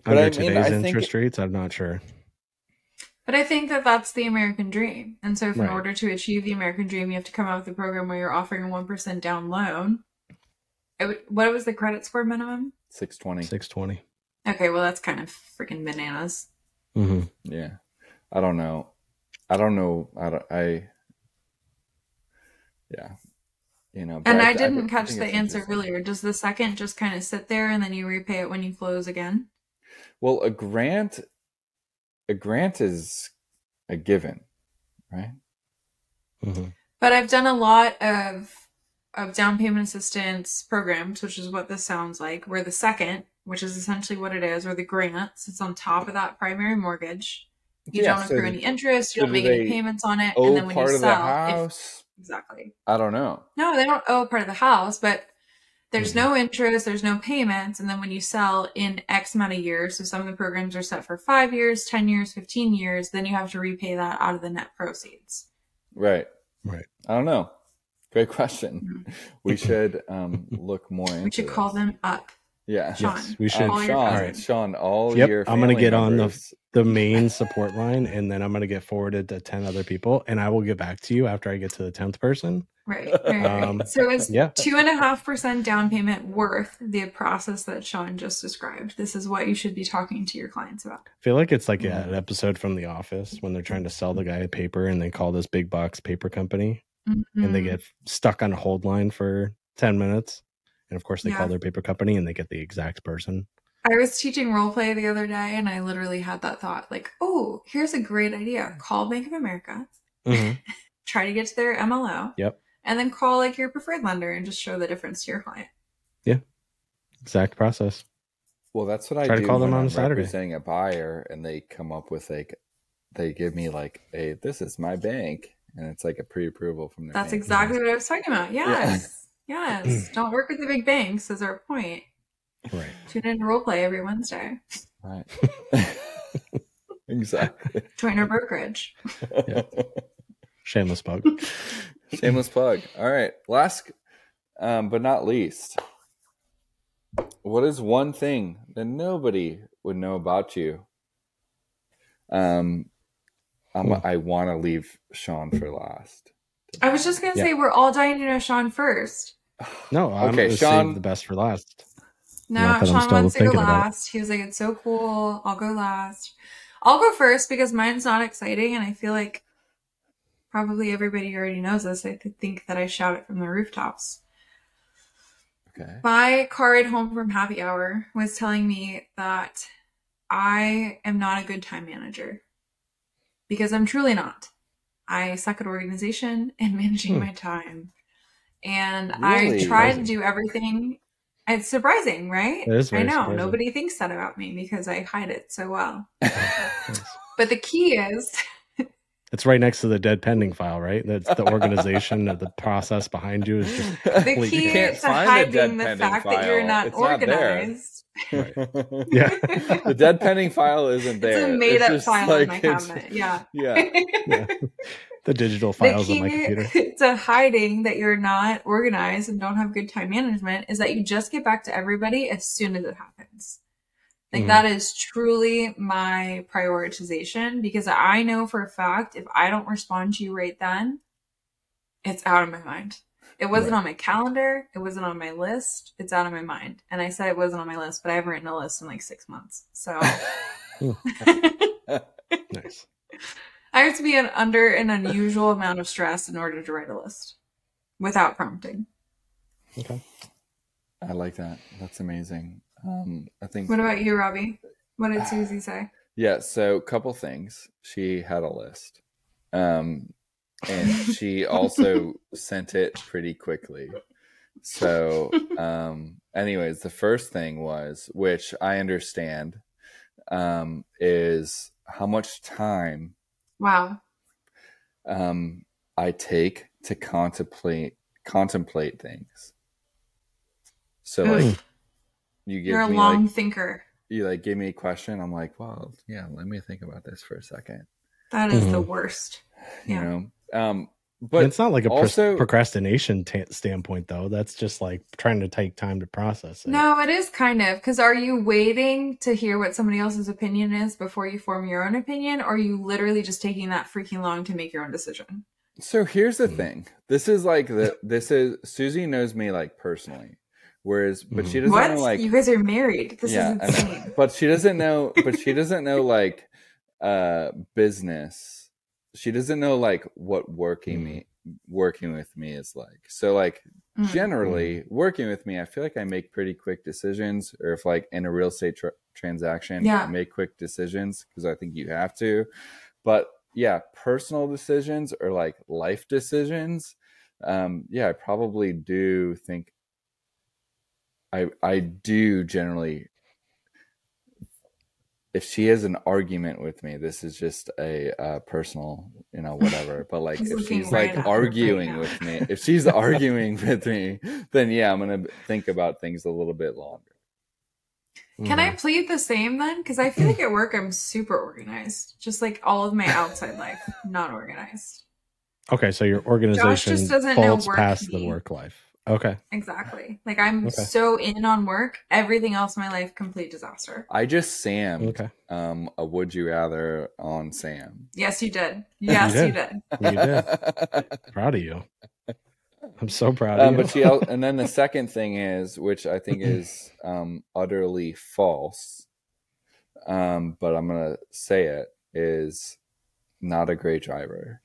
But Under I mean, today's I think- interest rates, I'm not sure. But I think that that's the American dream. And so, if in order to achieve the American dream, you have to come out with a program where you're offering a 1% down loan. It would, what was the credit score minimum? Six twenty. Six twenty. Okay, well, that's kind of freaking bananas. Mm-hmm. Yeah. I don't know. I don't know. I don't. I. Yeah. You know. And I, th- didn't think catch it's the answer earlier. Does the second just kind of sit there and then you repay it when you close again? Well, a grant. A grant is a given, right? Mm-hmm. But I've done a lot of of down payment assistance programs, which is what this sounds like, where the second, which is essentially what it is, or the grant sits on top of that primary mortgage. You Yeah, don't so accrue any interest, you so don't make any payments on it, and then when part you of the sell, if, exactly. I don't know. No, they don't owe part of the house, but there's Mm-hmm. no interest, there's no payments, and then when you sell in X amount of years, so some of the programs are set for five years, ten years, fifteen years, then you have to repay that out of the net proceeds. Right. Right. I don't know. Great question. We should um, look more into. We should call this. them up. Yeah. Sean. Yes, we should. And All your Sean, cousins. Sean, all Yep, your. I'm gonna family get on the- the main support line, and then I'm gonna get forwarded to ten other people, and I will get back to you after I get to the tenth person. Right. right, right. Um, so is Yeah. two and a half percent down payment worth the process that Sean just described? This is what you should be talking to your clients about. I feel like it's like Mhm. an episode from The Office when they're trying to sell the guy a paper, and they call this big box paper company, and they Mhm. get stuck on a hold line for ten minutes, and of course they Yeah. call their paper company, and they get the exact person. I was teaching role play the other day and I literally had that thought like, oh, here's a great idea. Call Bank of America, Mhm. try to get to their MLO. Yep. And then call like your preferred lender and just show the difference to your client. Yeah. Exact process. Well, that's what I Try to call them on I'm a Saturday. representing a buyer, and they come up with like, they give me like, "Hey, this is my bank," and it's like a pre-approval from their. That's bank. exactly what I was talking about. Yes. Yes. Don't work with the big banks is our point. Right. Tune in to role play every Wednesday. right. exactly. Join our brokerage. Shameless plug. Shameless plug. All right. Last, um, but not least, what is one thing that nobody would know about you? Um, I'm, Hmm. I want to leave Sean for last. I was just gonna Yeah. say we're all dying to know Sean first. No, I'm Okay, okay, Sean- save the best for last. No, Not that I'm Sean still wants to go thinking about last. He was like, "It's so cool. I'll go last. I'll go first because mine's not exciting, and I feel like probably everybody already knows this. I think that I shout it from the rooftops. Okay. My car ride home from happy hour was telling me that I am not a good time manager because I'm truly not. I suck at organization and managing Hmm. my time. And Really? I try to do everything. It's surprising, right? It I know. surprising. Nobody thinks that about me because I hide it so well. But the key is It's right next to the dead pending file, right? That's the organization of the process behind you is just the key can't to find the dead hiding the pending fact that you're not It's not there. organized. Yeah. the dead pending file isn't there. It's a made up just file in my cabinet. Yeah. Yeah. yeah. the digital the files on my computer. to hiding that you're not organized and don't have good time management is that you just get back to everybody as soon as it happens. Like Mhm. that is truly my prioritization because I know for a fact if I don't respond to you right then, it's out of my mind. It wasn't Right. on my calendar. It wasn't on my list. It's out of my mind. And I said it wasn't on my list, but I haven't written a list in like six months. So Nice. I have to be an, under an unusual amount of stress in order to write a list without prompting. Okay. I like that. That's amazing. Um, I think What about you, Robby? What did Susie say? Yeah, so a couple things. She had a list. Um and she also sent it pretty quickly. So um anyways, the first thing was which I understand um is how much time Wow. um I take to contemplate contemplate things. So like you give You're a me long like thinker. you like give me a question, I'm like, well, yeah, let me think about this for a second. That is the Mhm. worst. You know? Um But but it's not like a pros- also- procrastination ta standpoint, though. That's just like trying to take time to process it. No, it is kind of because are you waiting to hear what somebody else's opinion is before you form your own opinion, or are you literally just taking that freaking long to make your own decision? So here's the Mhm. thing. This is like the this is Susie knows me like personally. Whereas but she doesn't What? know like you guys are married. This yeah, is insane. but she doesn't know but she doesn't know like uh business. She doesn't know like what working me working with me is like. So like Mm. generally working with me, I feel like I make pretty quick decisions or if like in a real estate tr- transaction, Yeah. I make quick decisions because I think you have to. But yeah, personal decisions or like life decisions, um, yeah, I probably do think I I do generally if she has an argument with me, this is just a uh, personal, you know, whatever. But like, if she's right like arguing right with me, if she's arguing with me, then yeah, I'm gonna think about things a little bit longer. Can I Mhm. plead the same then? Because I feel like at work I'm super organized, just like all of my outside life, not organized. Okay, so your organization doesn't know falls work past the work life. Okay. Exactly. Like I'm Okay. so in on work, everything else in my life complete disaster. I just Sam Okay. um a would you rather on Sam. Yes, you did. Yes, you did. did. You did. Proud of you. I'm so proud um, of you. but she and then the second thing is which i think is um, utterly false um, but i'm gonna say it is not a great driver.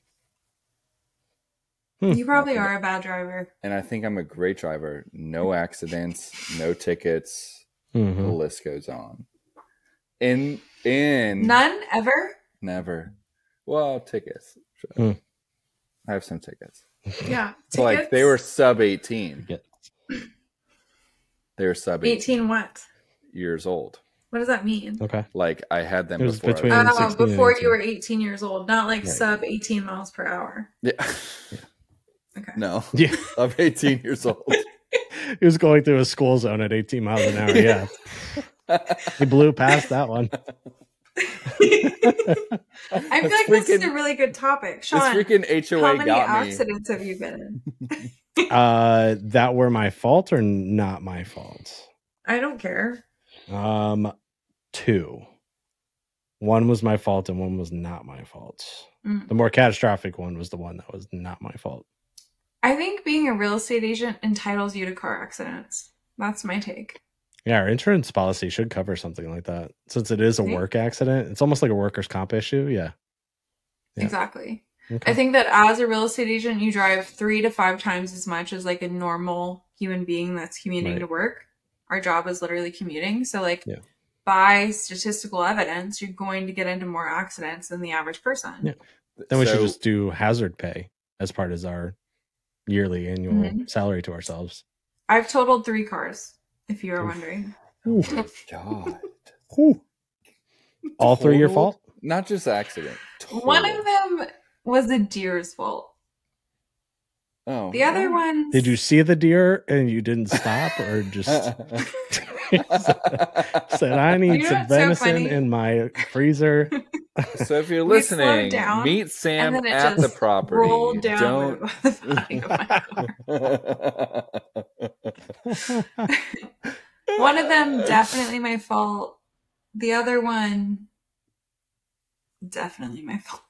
You probably are a bad driver. and i think i'm a great driver no accidents no tickets the Mhm. list goes on in in None ever. never well tickets Hmm. i have some tickets Yeah. so like they were sub 18 they were sub 18 18 what? years old What does that mean? Okay. like i had them It was before I was- Oh, before you were 18 years old, not like Right. sub 18 miles per hour. Yeah. Okay. No, Yeah. I'm 18 years old. he was going through a school zone at 18 miles an hour. Yeah. he blew past that one. I feel like this is a really good topic. this Sean, freaking how many got me. accidents have you been in? Uh, that were my fault or not my fault? I don't care. Um, two. One was my fault and one was not my fault. Mm. The more catastrophic one was the one that was not my fault. I think being a real estate agent entitles you to car accidents. That's my take. Yeah, our insurance policy should cover something like that. Since it is a work accident, it's almost like a workers' comp issue. Yeah. Yeah. Exactly. Okay. I think that as a real estate agent, you drive three to five times as much as like a normal human being that's commuting Right. to work. Our job is literally commuting. So, like, Yeah. by statistical evidence, you're going to get into more accidents than the average person. Yeah. Then we should just do hazard pay as part of our yearly annual Mhm. salary to ourselves. I've totaled three cars, if you are Oof. wondering. Oh my God. All three your fault? Not just accident. One of them was a deer's fault. Oh. The other one. Did you see the deer and you didn't stop or just said I need You know some what's so venison in my freezer? so if you're listening, down, meet Sam and then it at the property. rolled down Don't. the of. One of them definitely my fault. The other one definitely my fault.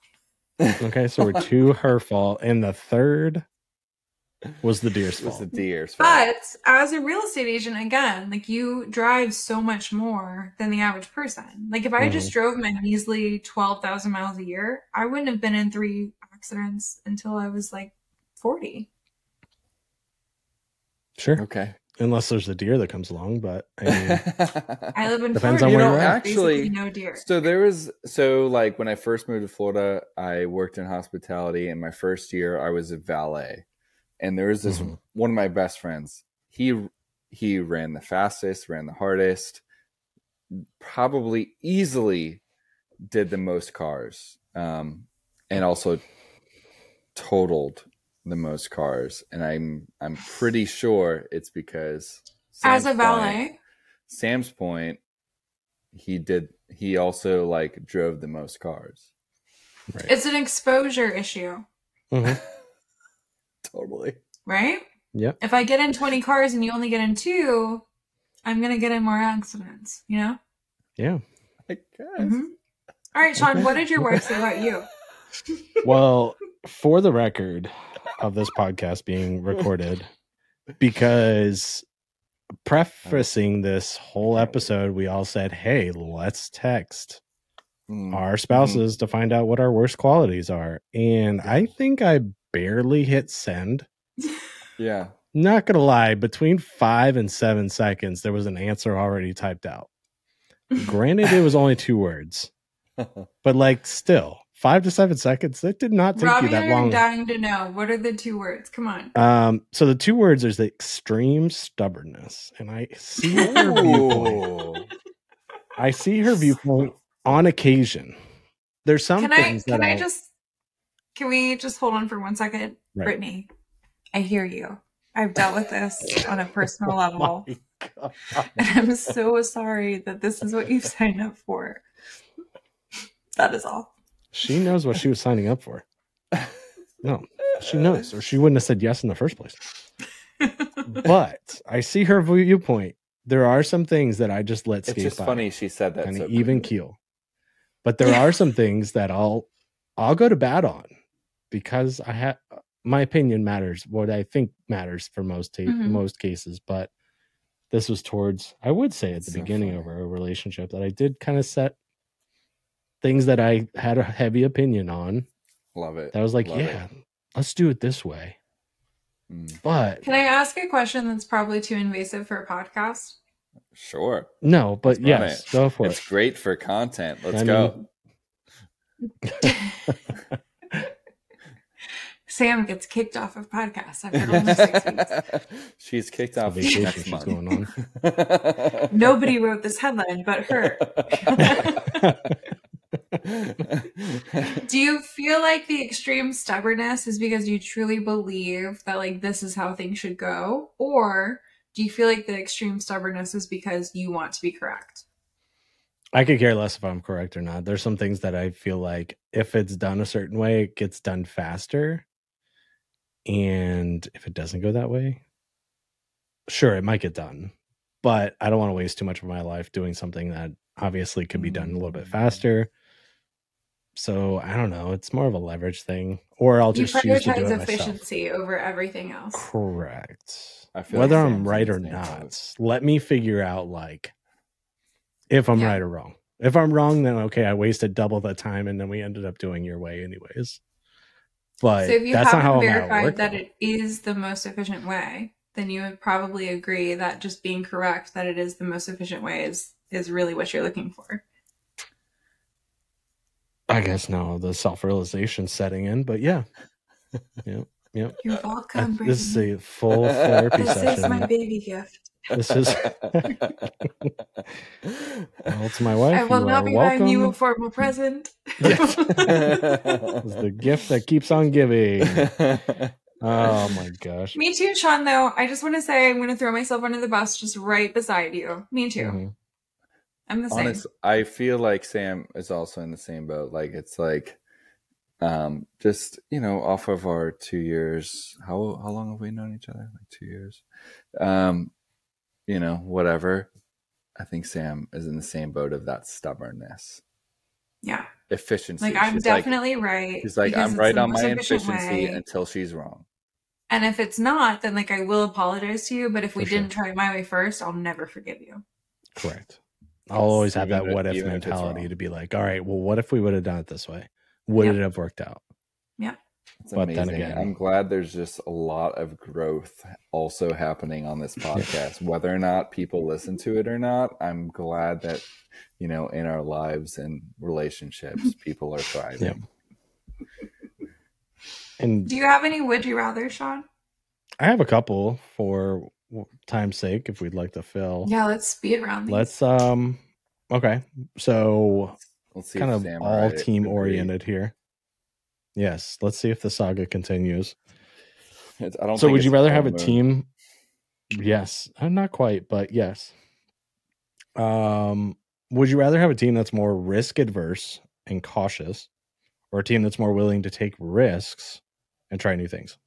okay, so we're two her fault, and the third was the deer's It was fault. the deer's fault. But as a real estate agent, again, like you drive so much more than the average person. Like if I Mm-hmm. just drove my measly twelve thousand miles a year, I wouldn't have been in three accidents until I was like forty. Sure. Okay. unless there's a deer that comes along. But I mean, I live in Depends Florida. on You where know, you're actually, no deer. So there was so like when I first moved to Florida, I worked in hospitality, and my first year I was a valet, and there was this Mhm. one of my best friends. He he ran the fastest, ran the hardest, probably easily did the most cars, um, and also totaled the most cars. And I'm I'm pretty sure it's because As Sam's a Point- valet, Sam's point, he did. He also like drove the most cars. right. it's an exposure issue, Mhm. Totally. right? Yeah. If I get in 20 cars and you only get in two, I'm going to get in more accidents, you know? Yeah. I guess. Mhm. All right, Sean, what did your wife say about you? Well, for the record of this podcast being recorded, because prefacing this whole episode, we all said, hey, let's text Mm. our spouses to find out what our worst qualities are. And I think I barely hit send. Yeah. Not gonna lie, between five and seven seconds, there was an answer already typed out. Granted, it was only two words, but like still, five to seven seconds, it did not take Robby you that and I'm dying to know. What are the two words? Come on. Um, so the two words is the extreme stubbornness, and I see her viewpoint. I see her viewpoint on occasion. There's some Can I things can that I I'll- just can we just hold on for one second? Right. Brittany, I hear you. I've dealt with this on a personal oh level. My God. And I'm so sorry that this is what you've signed up for. That is all. She knows what she was signing up for. No, she knows, or she wouldn't have said yes in the first place. But I see her viewpoint. There are some things that I just let It's skate just by. funny she said that. and so even quickly. keel. But there are some things that I'll I'll go to bat on because I have my opinion matters. What I think matters for most ta- Mhm. most cases, but this was towards I would say at the So beginning of our relationship that I did kind of set things that I had a heavy opinion on. Love it. That was like, Love it. yeah, let's do it this way. Mm, But Can I ask a question that's probably too invasive for a podcast? sure. no, but Let's yes, it. go for It's it. It's great for content. Let's I go. Sam gets kicked off of podcasts after only six weeks. she's kicked off vacation next she's month. going on. Nobody wrote this headline but her. Do you feel like the extreme stubbornness is because you truly believe that like this is how things should go? Or do you feel like the extreme stubbornness is because you want to be correct? I could care less if I'm correct or not. There's some things that I feel like if it's done a certain way, it gets done faster. And if it doesn't go that way, sure, it might get done. But I don't want to waste too much of my life doing something that obviously could be done a little bit mm. faster. So I don't know. It's more of a leverage thing. Or I'll You just choose to do prioritize it myself. efficiency over everything else. Correct. I feel Whether like I'm right or not, boat. let me figure out like if I'm Yeah. right or wrong. If I'm wrong, then okay, I wasted double the time and then we ended up doing your way anyways. But So if you that's not how verified that it is the most efficient way, then you would probably agree that just being correct that it is the most efficient way is is really what you're looking for. I guess no, the self realization setting in, but yeah. Yep. Yep. You're I- welcome, this is a full therapy This is my baby gift. This is well to my wife. I will you not are be buying you a welcome. formal present. Yes. It's the gift that keeps on giving. Oh my gosh. Me too, Sean, though. I just want to say I'm going to throw myself under the bus just right beside you. Me too. Mhm. I'm the same. Honest, I feel like Sam is also in the same boat. Like it's like, um, just you know, off of our two years. How how long have we known each other? Like two years. Um, you know, whatever. I think Sam is in the same boat of that stubbornness, Yeah. efficiency. Like, I'm She's definitely right. She's like, I'm right on my efficiency way. until she's wrong. And if it's not, then like I will apologize to you. But if we For sure. didn't try my way first, I'll never forgive you. Correct. I'll always have that what if even if mentality to be like, all right, well, what if we would have done it this way? Would Yep. it have worked out? Yep. It's But then amazing. again- I'm glad there's just a lot of growth also happening on this podcast. Whether or not people listen to it or not, I'm glad that, you know, in our lives and relationships, people are thriving. And Do you have any would you rather, Sean? I have a couple for w- time's sake if we'd like to fill. Yeah, let's speed around. these. Let's um okay. So Let's see kind of Sam all team oriented here. Yes, let's see if the saga continues. It's- I don't So think would you rather have a moon. team Yes, uh, not quite, but yes. Um would you rather have a team that's more risk adverse and cautious or a team that's more willing to take risks and try new things?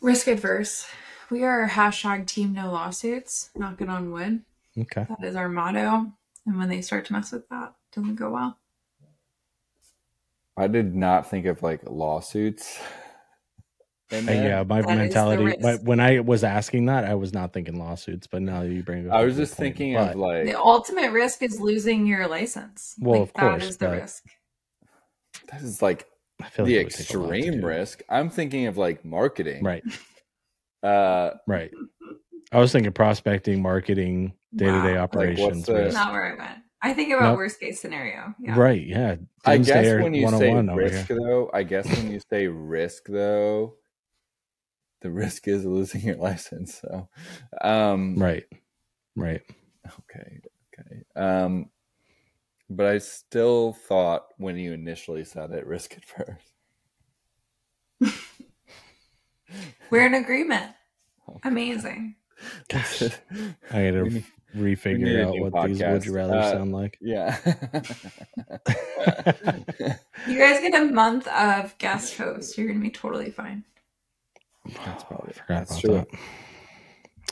Risk adverse. We are hashtag team no lawsuits. Knocking on wood. Okay. That is our motto. And when they start to mess with that, doesn't go well. I did not think of like lawsuits. in Uh, yeah, my That is the mentality risk. my, when I was asking that, I was not thinking lawsuits, but now you bring it up I a was good just point. thinking But- of like The ultimate risk is losing your license. Well, like, of course, that is the but- risk. that is like I feel the like it would take a lot to extreme risk. I'm thinking of like marketing. Right, Uh right. I was thinking prospecting, marketing, day to day Wow. what's operations. the- Not where I went. I think about Nope. worst case scenario. Yeah. Right, yeah. I guess when you say 101 over risk though, I guess when you say risk though, the risk is losing your license. So um Right, right. okay, okay. Um but I still thought when you initially said it, risk at first. We're in agreement. Amazing. Gosh, I had to We need- we refigure out new what these would you rather Uh, sound like. Yeah. You guys get a month of guest host. You're gonna be totally fine. That's probably I forgot that's about true.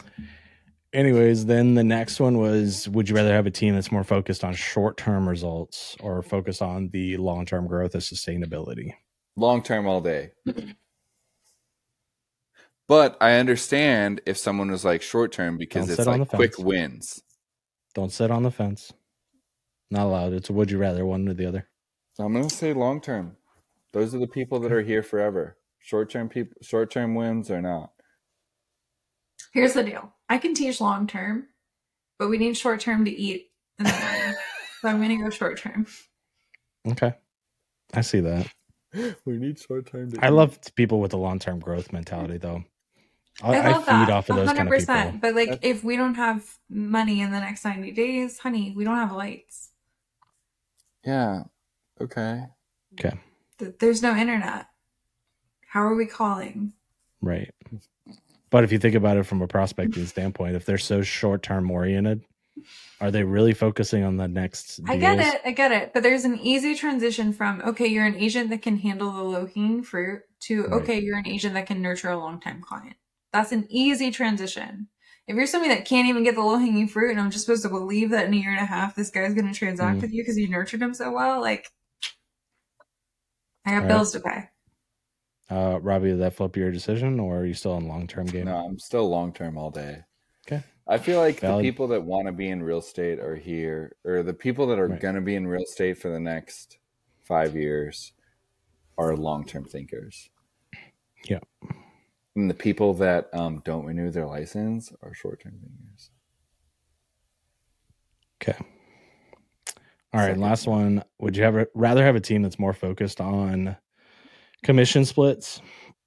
that. Anyways, then the next one was would you rather have a team that's more focused on short term results or focused on the long term growth and sustainability? Long term all day. But I understand if someone was like short term because Don't it's like quick wins. Don't sit on the fence. Not allowed. It's a would you rather one or the other. So I'm gonna say long term. Those are the people that are here forever. Short term people short term wins or not. Here's the deal. I can teach long term, but we need short term to eat in the morning. so I'm gonna go short term. Okay. I see that. we need short term I love people with a long term growth mentality though. I, I I love feed that. off of those kind of people. But like, That's- if we don't have money in the next 90 days, honey, we don't have lights. Yeah. Okay. Okay. There's no internet. How are we calling? Right. But if you think about it from a prospecting standpoint, if they're so short term oriented, are they really focusing on the next I get it. I get it. But there's an easy transition from, okay, you're an agent that can handle the low hanging fruit to, Right. okay, you're an agent that can nurture a long time client. That's an easy transition. If you're somebody that can't even get the low hanging fruit and I'm just supposed to believe that in a year and a half this guy's going to transact Mm. with you because you nurtured him so well, like, I got All right. bills to pay. Uh, Robby, did that flip your decision or are you still in long term game? No, I'm still long term all day. Okay. I feel like Valid. the people that want to be in real estate are here, or the people that are Right. going to be in real estate for the next five years are long term thinkers. Yeah. And the people that um, don't renew their license are short term thinkers. Okay. All right. Second. Last one. Would you have rather have a team that's more focused on commission splits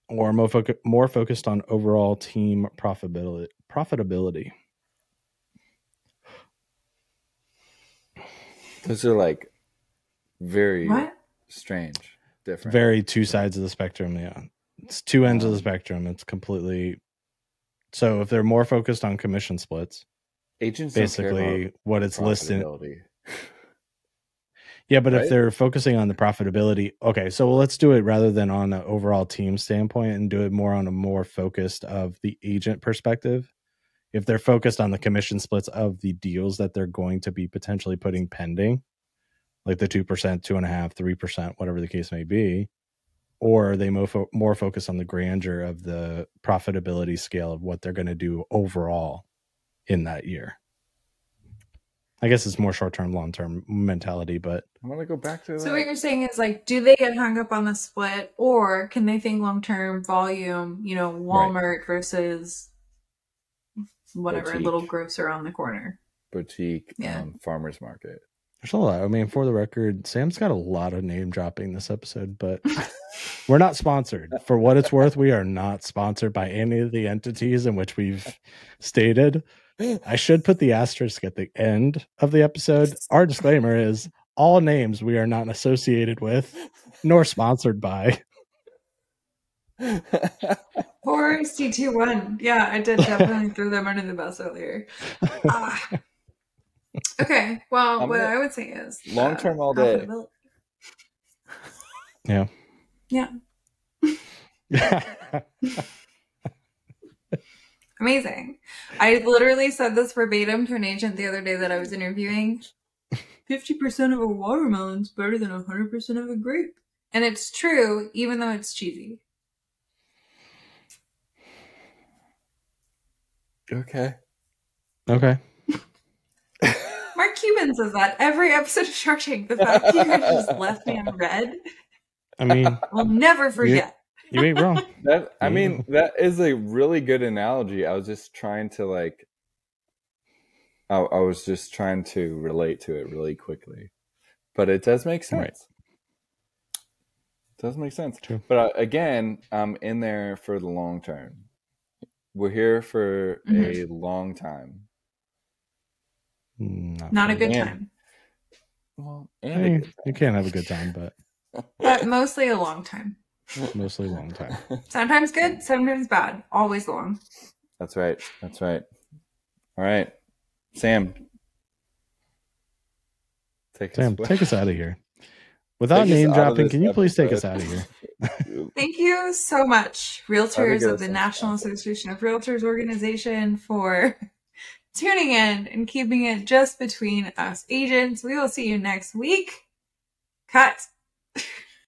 or more, focu- more focused on overall team profitability? Profitability. Those are like very What? strange, different. Very two sides of the spectrum. Yeah. It's two ends of the Um, spectrum. It's completely. So if they're more focused on commission splits, Agents basically what it's listed. Yeah, but if they're focusing on the profitability, okay, so let's do it rather than on an overall team standpoint and do it more on a more focused of the agent perspective. If they're focused on the commission splits of the deals that they're going to be potentially putting pending, like the two percent, two and a half, three percent, whatever the case may be, or are they more, fo- more focused on the grandeur of the profitability scale of what they're going to do overall in that year? I guess it's more short term, long term mentality, but I want to go back to So what you're saying is like, do they get hung up on the split, or can they think long term volume? You know, Walmart versus whatever Boutique. little grocer on the corner. boutique Yeah. um, farmers market. There's a lot. I mean, for the record, Sam's got a lot of name dropping this episode, but we're not sponsored. For what it's worth, we are not sponsored by any of the entities in which we've stated. I should put the asterisk at the end of the episode. Our disclaimer is all names we are not associated with nor sponsored by. Or C two one. Yeah, I did definitely throw them under the bus earlier. Ah. Okay, well, I'm what gonna- I would say is Long uh, term all day. Yeah. Yeah, amazing. I literally said this verbatim to an agent the other day that I was interviewing. Fifty percent of a watermelon's better than hundred percent of a grape, and it's true, even though it's cheesy. okay. okay. Mark Cuban says that every episode of Shark Tank. The fact that you guys just left me on red, I mean, I'll never forget. you ain't wrong. That I mean, that is a really good analogy. I was just trying to like I, I was just trying to relate to it really quickly. But it does make sense. Right. It does make sense. True. But uh, again, I'm in there for the long term. We're here for a long time. Mm, Not a good me. Man. time, Well, I mean, good you can't have a good time, but but mostly a long time. mostly long time. Sometimes good, sometimes bad. Always long. That's right. That's right. All right. Sam. Take Sam, us take us out of here. Without Take name dropping, can you please take us out of here? Thank you so much, realtors of the National. Association of Realtors organization, for tuning in and keeping it just between us agents. We will see you next week. Cut.